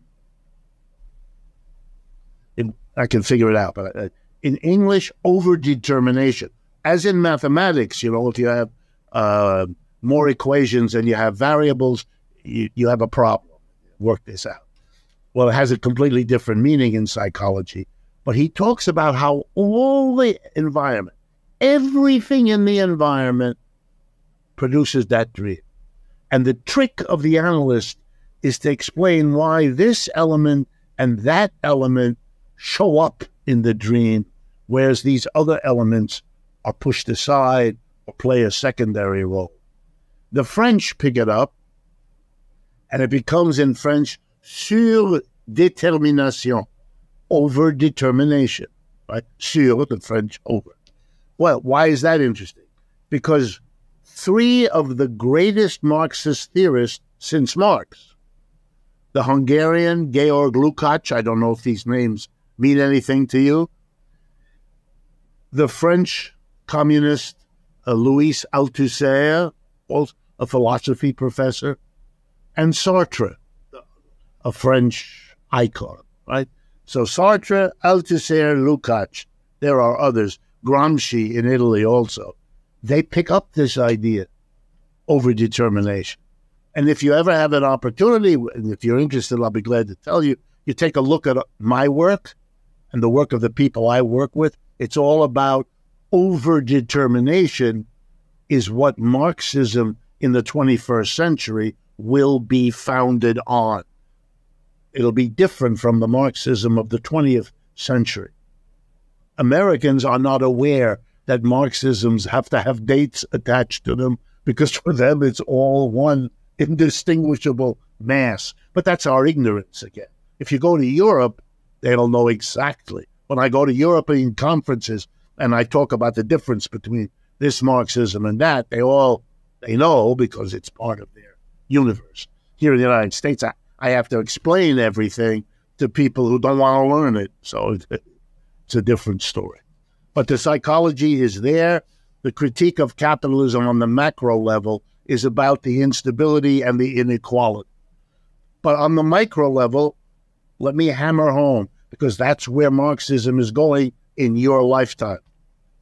I can figure it out but uh, in English overdetermination. As in mathematics you know if you have uh, more equations and you have variables you, you have a problem work this out well, it has a completely different meaning in psychology. But he talks about how all the environment, everything in the environment produces that dream. And the trick of the analyst is to explain why this element and that element show up in the dream, whereas these other elements are pushed aside or play a secondary role. The French pick it up, and it becomes in French Surdétermination, over determination, right? Sur, the French over. Well, why is that interesting? Because three of the greatest Marxist theorists since Marx, the Hungarian Georg Lukács, I don't know if these names mean anything to you, the French communist uh, Louis Althusser, a philosophy professor, and Sartre, a French icon, right? So Sartre, Althusser, Lukács, there are others, Gramsci in Italy also. They pick up this idea over determination. And if you ever have an opportunity, and if you're interested, I'll be glad to tell you, you take a look at my work and the work of the people I work with. It's all about over determination is what Marxism in the 21st century will be founded on. It'll be different from the Marxism of the 20th century. Americans are not aware that Marxisms have to have dates attached to them because for them it's all one indistinguishable mass. But that's our ignorance again. If you go to Europe, they'll know exactly. When I go to European conferences and I talk about the difference between this Marxism and that, they all they know because it's part of their universe. Here in the United States, I, I have to explain everything to people who don't want to learn it. So [LAUGHS] it's a different story. But the psychology is there. The critique of capitalism on the macro level is about the instability and the inequality. But on the micro level, let me hammer home because that's where Marxism is going in your lifetime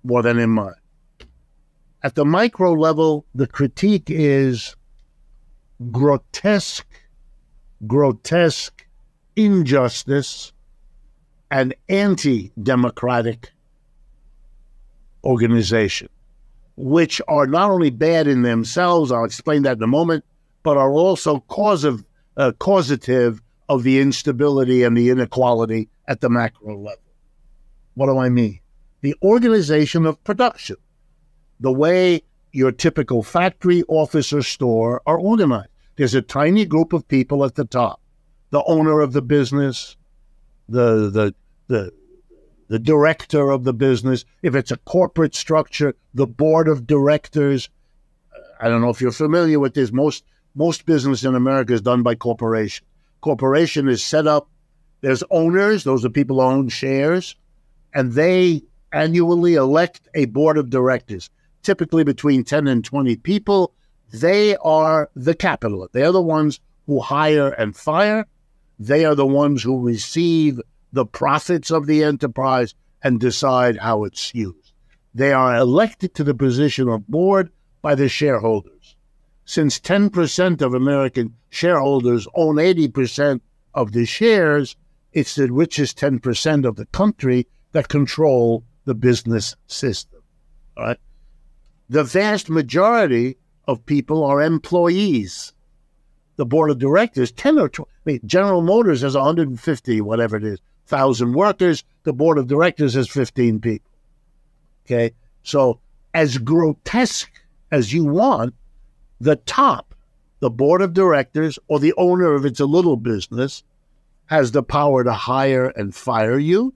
more than in mine. At the micro level, the critique is grotesque grotesque injustice and anti democratic organization, which are not only bad in themselves, I'll explain that in a moment, but are also causative, uh, causative of the instability and the inequality at the macro level. What do I mean? The organization of production, the way your typical factory, office, or store are organized. There's a tiny group of people at the top, the owner of the business, the the the the director of the business. If it's a corporate structure, the board of directors. I don't know if you're familiar with this. Most most business in America is done by corporation. Corporation is set up. There's owners; those are people who own shares, and they annually elect a board of directors, typically between 10 and 20 people they are the capital. They are the ones who hire and fire. They are the ones who receive the profits of the enterprise and decide how it's used. They are elected to the position of board by the shareholders. Since 10% of American shareholders own 80% of the shares, it's the richest 10% of the country that control the business system. All right. The vast majority of people are employees. The board of directors, 10 or 20, I mean, General Motors has 150, whatever it is, thousand workers. The board of directors has 15 people. Okay. So, as grotesque as you want, the top, the board of directors or the owner if it's a little business, has the power to hire and fire you,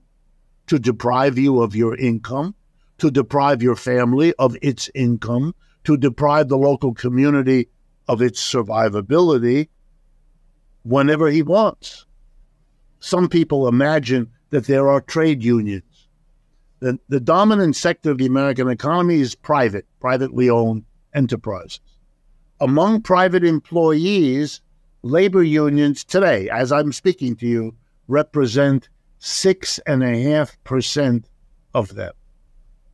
to deprive you of your income, to deprive your family of its income, to deprive the local community of its survivability whenever he wants. Some people imagine that there are trade unions. The, the dominant sector of the American economy is private, privately owned enterprises. Among private employees, labor unions today, as I'm speaking to you, represent six and a half percent of them.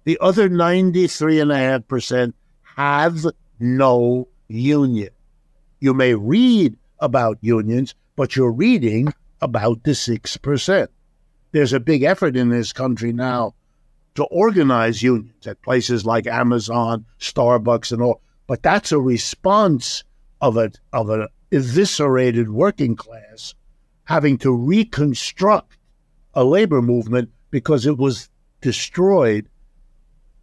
The other 93.5% have no union. You may read about unions, but you're reading about the 6%. There's a big effort in this country now to organize unions at places like Amazon, Starbucks, and all. But that's a response of a of an eviscerated working class having to reconstruct a labor movement because it was destroyed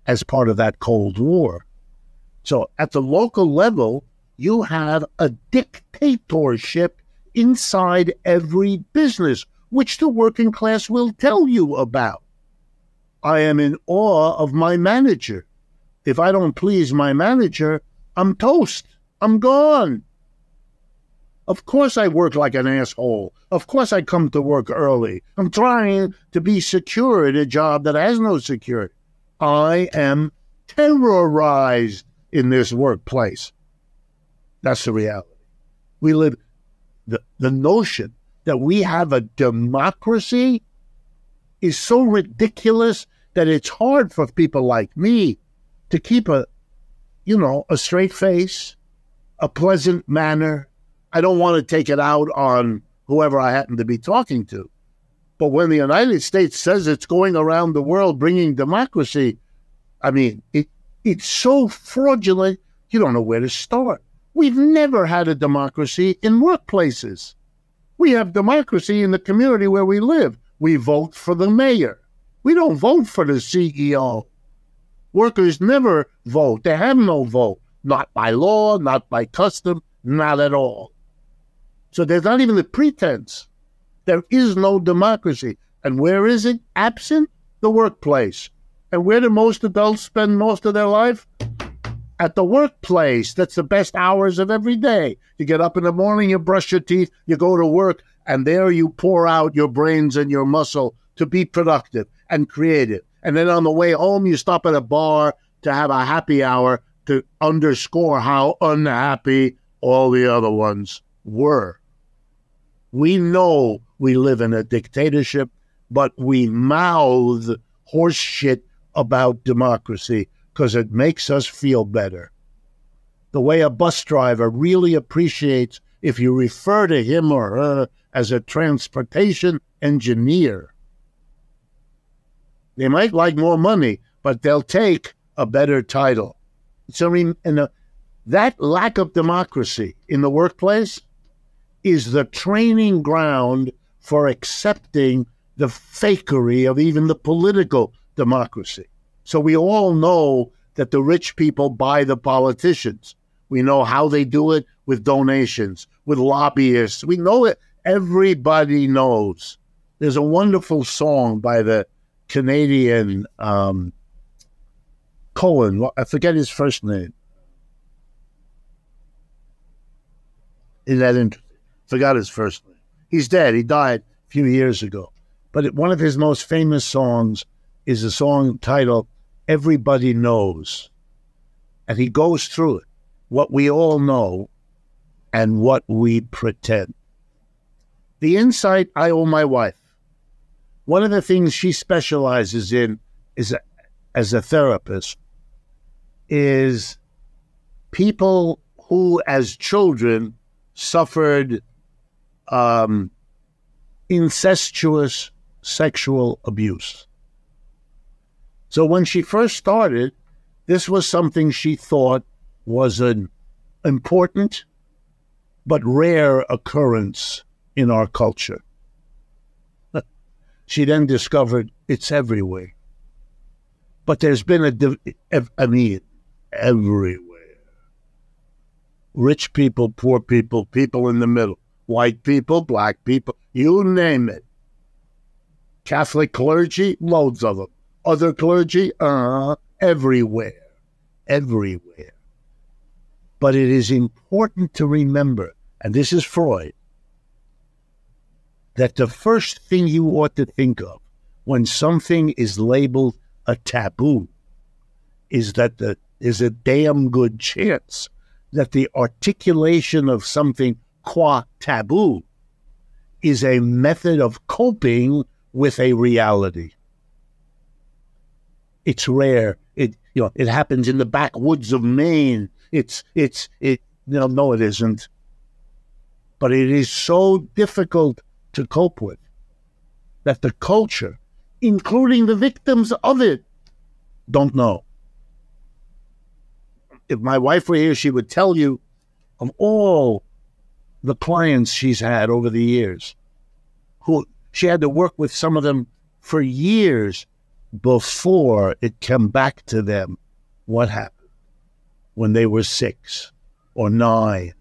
as part of that Cold War. So at the local level, you have a dictatorship inside every business, which the working class will tell you about. I am in awe of my manager. If I don't please my manager, I'm toast. I'm gone. Of course, I work like an asshole. Of course, I come to work early. I'm trying to be secure in a job that has no security. I am terrorized in this workplace. That's the reality. We live the, the notion that we have a democracy is so ridiculous that it's hard for people like me to keep a you know, a straight face, a pleasant manner. I don't want to take it out on whoever I happen to be talking to. But when the United States says it's going around the world bringing democracy, I mean, it, it's so fraudulent, you don't know where to start. We've never had a democracy in workplaces. We have democracy in the community where we live. We vote for the mayor. We don't vote for the CEO. Workers never vote. They have no vote. Not by law, not by custom, not at all. So there's not even a pretense. There is no democracy. And where is it absent? The workplace. And where do most adults spend most of their life? At the workplace. That's the best hours of every day. You get up in the morning, you brush your teeth, you go to work, and there you pour out your brains and your muscle to be productive and creative. And then on the way home, you stop at a bar to have a happy hour to underscore how unhappy all the other ones were. We know we live in a dictatorship, but we mouth horse shit about democracy because it makes us feel better. The way a bus driver really appreciates if you refer to him or her as a transportation engineer. They might like more money, but they'll take a better title. So, in the, uh, that lack of democracy in the workplace is the training ground for accepting the fakery of even the political democracy. So we all know that the rich people buy the politicians. We know how they do it with donations, with lobbyists. We know it. Everybody knows. There's a wonderful song by the Canadian um, Cohen. I forget his first name. Is that? Forgot his first name. He's dead. He died a few years ago. But one of his most famous songs is a song titled Everybody Knows. And he goes through it, what we all know and what we pretend. The insight I owe my wife. One of the things she specializes in is a, as a therapist is people who, as children, suffered um, incestuous sexual abuse. So when she first started, this was something she thought was an important but rare occurrence in our culture. [LAUGHS] she then discovered it's everywhere. But there's been a, I mean, everywhere. Rich people, poor people, people in the middle, white people, black people, you name it. Catholic clergy, loads of them. Other clergy, uh, everywhere. Everywhere. But it is important to remember, and this is Freud, that the first thing you ought to think of when something is labeled a taboo is that there is a damn good chance that the articulation of something qua taboo is a method of coping with a reality. It's rare. It you know it happens in the backwoods of Maine. It's it's it you know no it isn't. But it is so difficult to cope with that the culture, including the victims of it, don't know. If my wife were here, she would tell you of all the clients she's had over the years who she had to work with some of them for years before it came back to them what happened when they were six or nine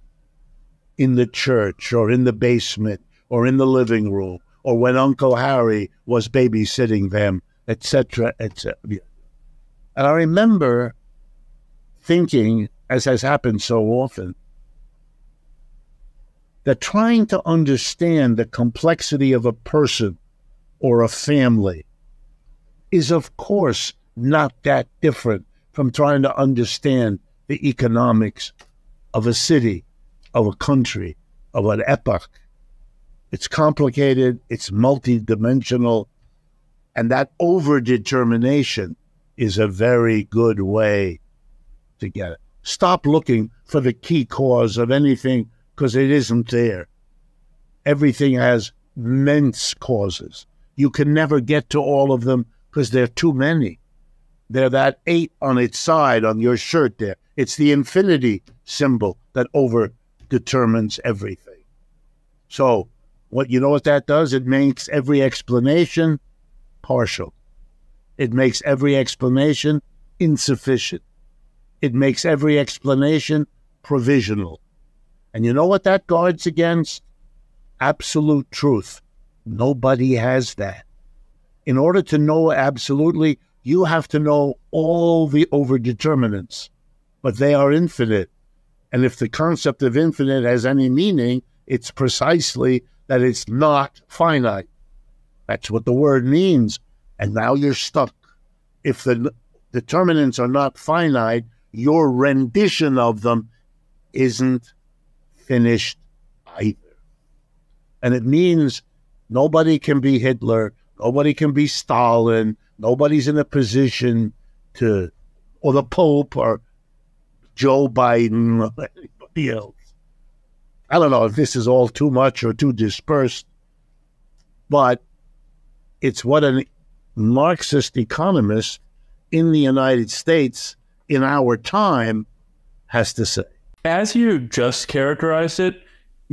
in the church or in the basement or in the living room or when Uncle Harry was babysitting them, etc., etc. And I remember thinking, as has happened so often, that trying to understand the complexity of a person or a family is, of course, not that different from trying to understand the economics of a city, of a country, of an epoch. It's complicated, it's multidimensional, and that overdetermination is a very good way to get it. Stop looking for the key cause of anything because it isn't there. Everything has immense causes. You can never get to all of them because there are too many. They're that eight on its side on your shirt there. It's the infinity symbol that over determines everything. So, what you know what that does? It makes every explanation partial. It makes every explanation insufficient. It makes every explanation provisional. And you know what that guards against? Absolute truth. Nobody has that. In order to know absolutely, you have to know all the overdeterminants, but they are infinite. And if the concept of infinite has any meaning, it's precisely that it's not finite. That's what the word means. And now you're stuck. If the determinants are not finite, your rendition of them isn't finished either. And it means nobody can be Hitler, nobody can be Stalin, nobody's in a position to, or the Pope or Joe Biden or anybody else. I don't know if this is all too much or too dispersed, but it's what a Marxist economist in the United States in our time has to say. As you just characterized it,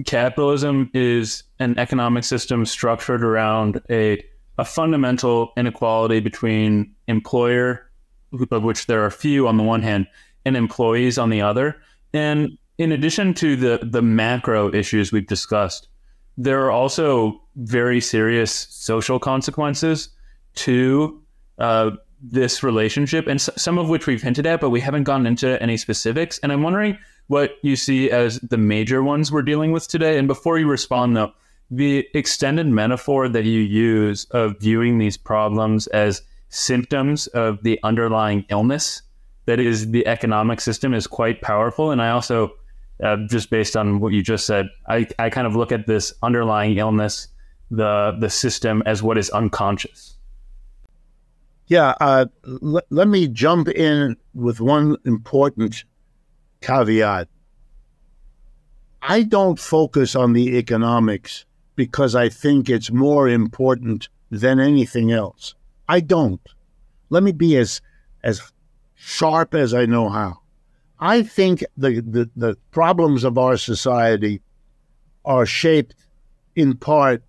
capitalism is an economic system structured around a, a fundamental inequality between employer, of which there are few on the one hand, and employees on the other. And in addition to the, the macro issues we've discussed, there are also very serious social consequences to uh, this relationship, and s- some of which we've hinted at, but we haven't gone into any specifics. And I'm wondering what you see as the major ones we're dealing with today. And before you respond, though, the extended metaphor that you use of viewing these problems as symptoms of the underlying illness that is the economic system is quite powerful. And I also uh, just based on what you just said. I, I kind of look at this underlying illness, the the system, as what is unconscious. Yeah, uh, l- let me jump in with one important caveat. I don't focus on the economics because I think it's more important than anything else. I don't. Let me be as as sharp as I know how. I think the, the, the problems of our society are shaped in part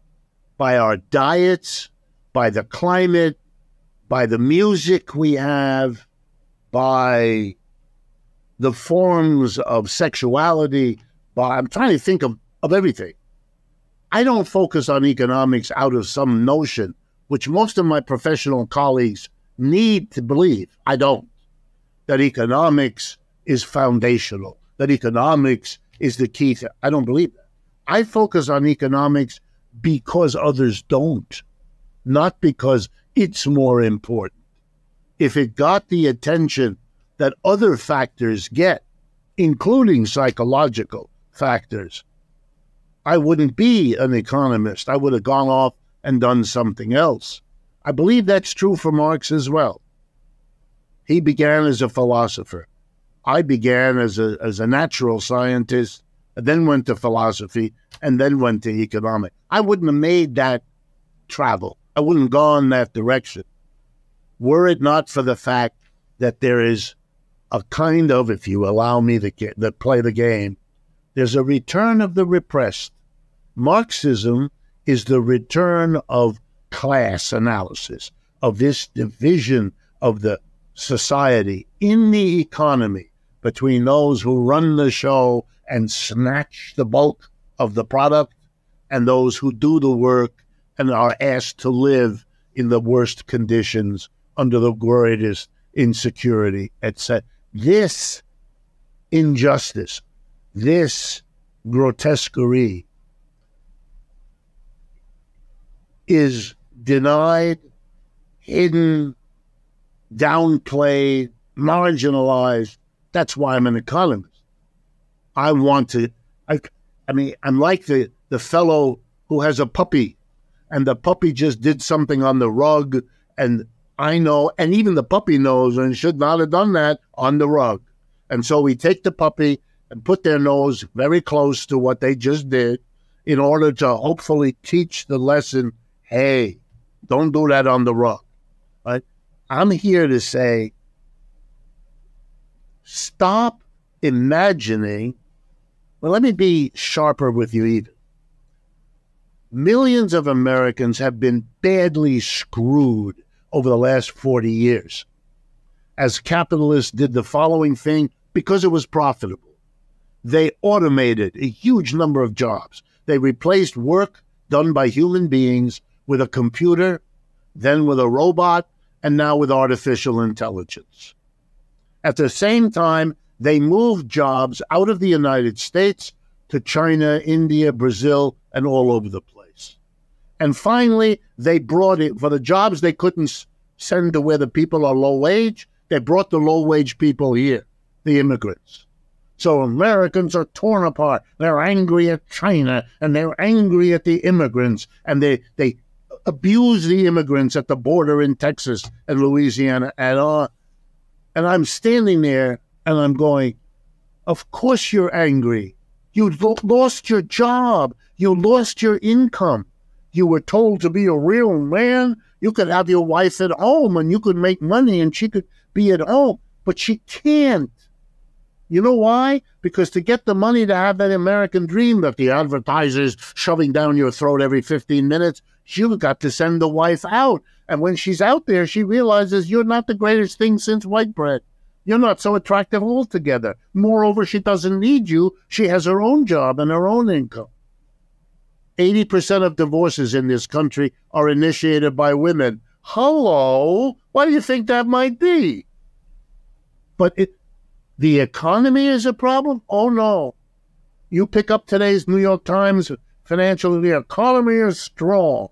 by our diets, by the climate, by the music we have, by the forms of sexuality. By, I'm trying to think of, of everything. I don't focus on economics out of some notion, which most of my professional colleagues need to believe. I don't. That economics is foundational, that economics is the key to. I don't believe that. I focus on economics because others don't, not because it's more important. If it got the attention that other factors get, including psychological factors, I wouldn't be an economist. I would have gone off and done something else. I believe that's true for Marx as well. He began as a philosopher. I began as a, as a natural scientist, then went to philosophy, and then went to economics. I wouldn't have made that travel. I wouldn't have gone that direction were it not for the fact that there is a kind of, if you allow me to, get, to play the game, there's a return of the repressed. Marxism is the return of class analysis, of this division of the society in the economy between those who run the show and snatch the bulk of the product and those who do the work and are asked to live in the worst conditions under the greatest insecurity, etc. This injustice, this grotesquerie is denied, hidden, downplayed, marginalized. That's why I'm an economist. I want to, I, I mean, I'm like the, the fellow who has a puppy and the puppy just did something on the rug and I know, and even the puppy knows and should not have done that on the rug. And so we take the puppy and put their nose very close to what they just did in order to hopefully teach the lesson hey, don't do that on the rug. Right? I'm here to say stop imagining. Well, let me be sharper with you even. Millions of Americans have been badly screwed over the last 40 years. As capitalists did the following thing because it was profitable. They automated a huge number of jobs. They replaced work done by human beings with a computer, then with a robot, and now with artificial intelligence. At the same time, they moved jobs out of the United States to China, India, Brazil, and all over the place. And finally, they brought it for the jobs they couldn't send to where the people are low wage. They brought the low wage people here, the immigrants. So Americans are torn apart. They're angry at China and they're angry at the immigrants and they, they abuse the immigrants at the border in Texas and Louisiana and all. And I'm standing there and I'm going, Of course you're angry. You lost your job. You lost your income you were told to be a real man, you could have your wife at home and you could make money and she could be at home, but she can't. You know why? Because to get the money to have that American dream that the advertisers shoving down your throat every 15 minutes, you've got to send the wife out. And when she's out there, she realizes you're not the greatest thing since white bread. You're not so attractive altogether. Moreover, she doesn't need you. She has her own job and her own income. 80% of divorces in this country are initiated by women. Hello? Why do you think that might be? But it, the economy is a problem? Oh, no. You pick up today's New York Times financial, the economy is strong.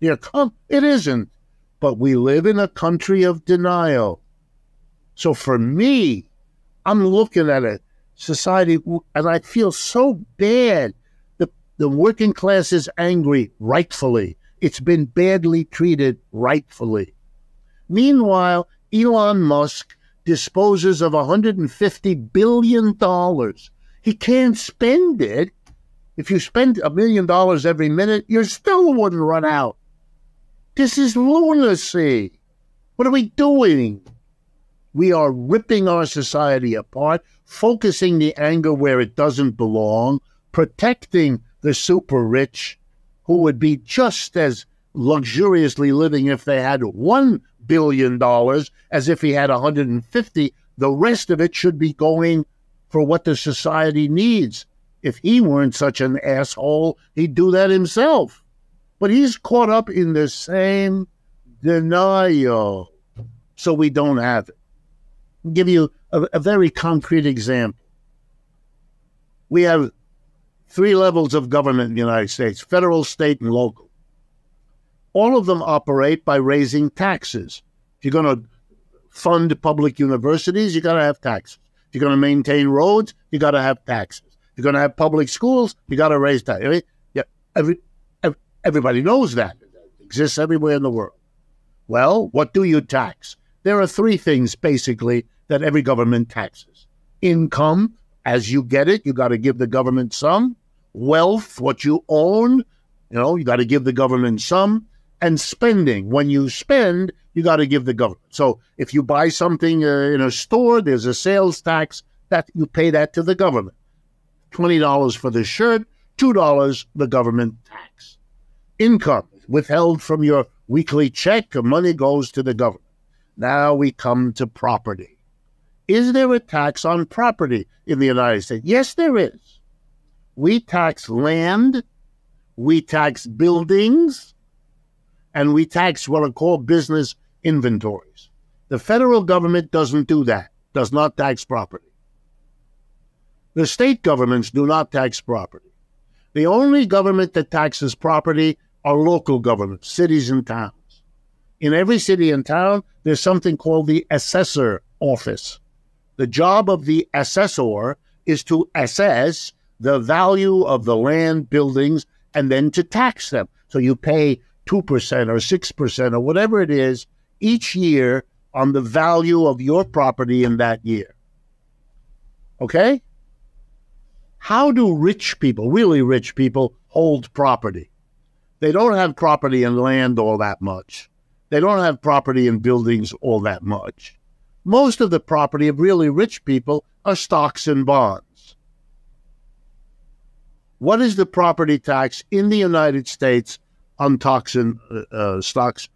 The econ- it isn't. But we live in a country of denial. So for me, I'm looking at a society, and I feel so bad. The, the working class is angry, rightfully. It's been badly treated, rightfully. Meanwhile, Elon Musk disposes of $150 billion. He can't spend it. If you spend a million dollars every minute, you still wouldn't run out. This is lunacy. What are we doing? We are ripping our society apart, focusing the anger where it doesn't belong, protecting the super rich who would be just as luxuriously living if they had $1 billion dollars as if he had 150. The rest of it should be going for what the society needs. If he weren't such an asshole, he'd do that himself. But he's caught up in the same denial. So we don't have it. I'll give you a, a very concrete example. We have three levels of government in the United States federal, state, and local. All of them operate by raising taxes. If you're going to fund public universities, you got to have taxes. If you're going to maintain roads, you got to have taxes. If you're going to have public schools, you got to raise taxes. I mean, yeah, every, every, everybody knows that. It exists everywhere in the world. Well, what do you tax? There are three things basically that every government taxes income, as you get it, you got to give the government some. Wealth, what you own, you know, you got to give the government some. And spending, when you spend, you got to give the government. So if you buy something uh, in a store, there's a sales tax that you pay that to the government. $20 for the shirt, $2 the government tax. Income withheld from your weekly check, money goes to the government. Now we come to property. Is there a tax on property in the United States? Yes, there is. We tax land, we tax buildings, and we tax what are called business inventories. The federal government doesn't do that, does not tax property. The state governments do not tax property. The only government that taxes property are local governments, cities and towns. In every city and town, there's something called the assessor office. The job of the assessor is to assess the value of the land, buildings, and then to tax them. So you pay 2% or 6% or whatever it is each year on the value of your property in that year. Okay? How do rich people, really rich people, hold property? They don't have property and land all that much. They don't have property and buildings all that much. Most of the property of really rich people are stocks and bonds. What is the property tax in the United States on toxin, uh, uh, stocks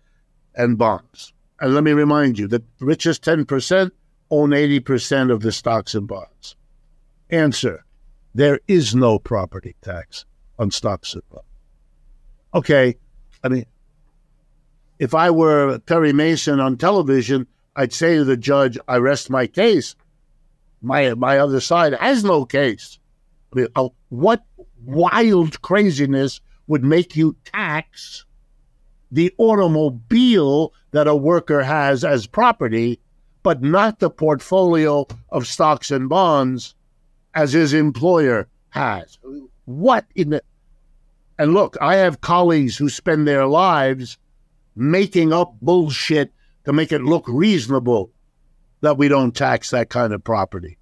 and bonds? And let me remind you that richest 10% own 80% of the stocks and bonds. Answer there is no property tax on stocks and bonds. Okay, I mean, if I were Perry Mason on television, I'd say to the judge, I rest my case. My, my other side has no case. I mean, uh, what wild craziness would make you tax the automobile that a worker has as property, but not the portfolio of stocks and bonds as his employer has? What in the. And look, I have colleagues who spend their lives making up bullshit to make it look reasonable that we don't tax that kind of property.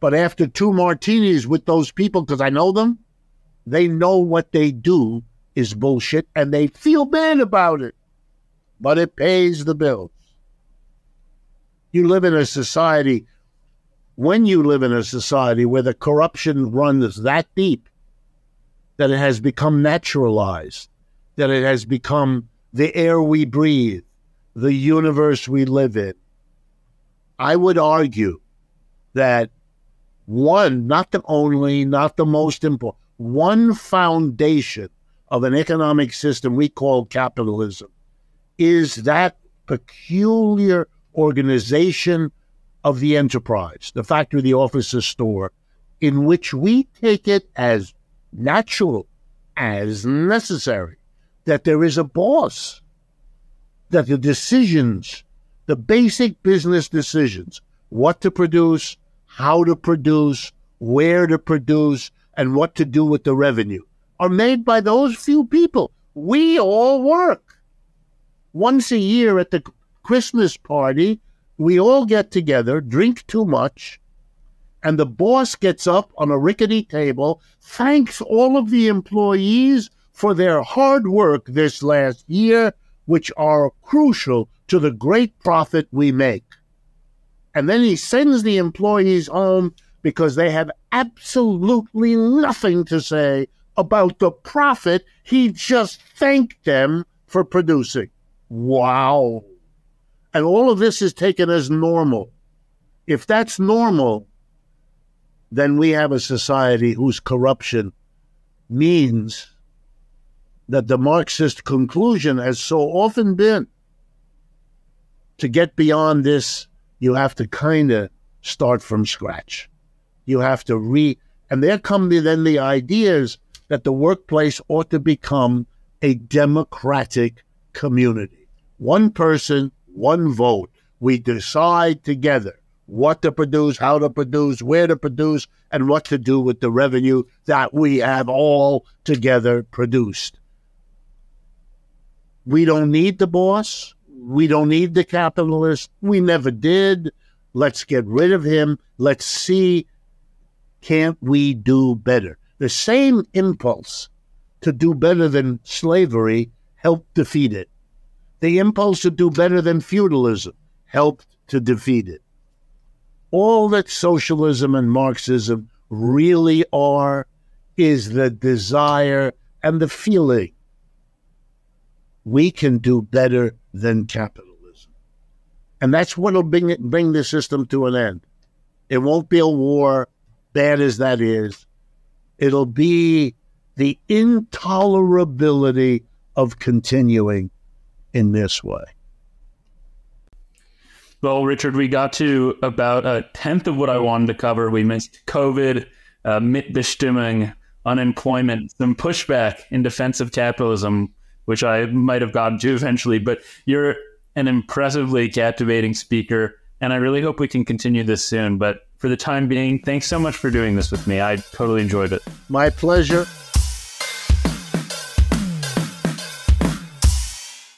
But after two martinis with those people, because I know them, they know what they do is bullshit and they feel bad about it. But it pays the bills. You live in a society, when you live in a society where the corruption runs that deep, that it has become naturalized, that it has become the air we breathe, the universe we live in. I would argue that one, not the only, not the most important, one foundation of an economic system we call capitalism is that peculiar organization of the enterprise, the factory, the office, the store, in which we take it as natural, as necessary that there is a boss, that the decisions, the basic business decisions, what to produce, how to produce, where to produce, and what to do with the revenue are made by those few people. We all work. Once a year at the Christmas party, we all get together, drink too much, and the boss gets up on a rickety table, thanks all of the employees for their hard work this last year, which are crucial to the great profit we make. And then he sends the employees home because they have absolutely nothing to say about the profit he just thanked them for producing. Wow. And all of this is taken as normal. If that's normal, then we have a society whose corruption means that the Marxist conclusion has so often been to get beyond this, you have to kind of start from scratch. You have to re, and there come then the ideas that the workplace ought to become a democratic community. One person, one vote. We decide together what to produce, how to produce, where to produce, and what to do with the revenue that we have all together produced. We don't need the boss. We don't need the capitalist. We never did. Let's get rid of him. Let's see, can't we do better? The same impulse to do better than slavery helped defeat it. The impulse to do better than feudalism helped to defeat it. All that socialism and Marxism really are is the desire and the feeling we can do better than capitalism. And that's what will bring, bring the system to an end. It won't be a war, bad as that is. It'll be the intolerability of continuing in this way. Well, Richard, we got to about a tenth of what I wanted to cover. We missed COVID, uh, Mitbestimmung, unemployment, some pushback in defense of capitalism, which I might have gotten to eventually. But you're an impressively captivating speaker, and I really hope we can continue this soon. But for the time being, thanks so much for doing this with me. I totally enjoyed it. My pleasure.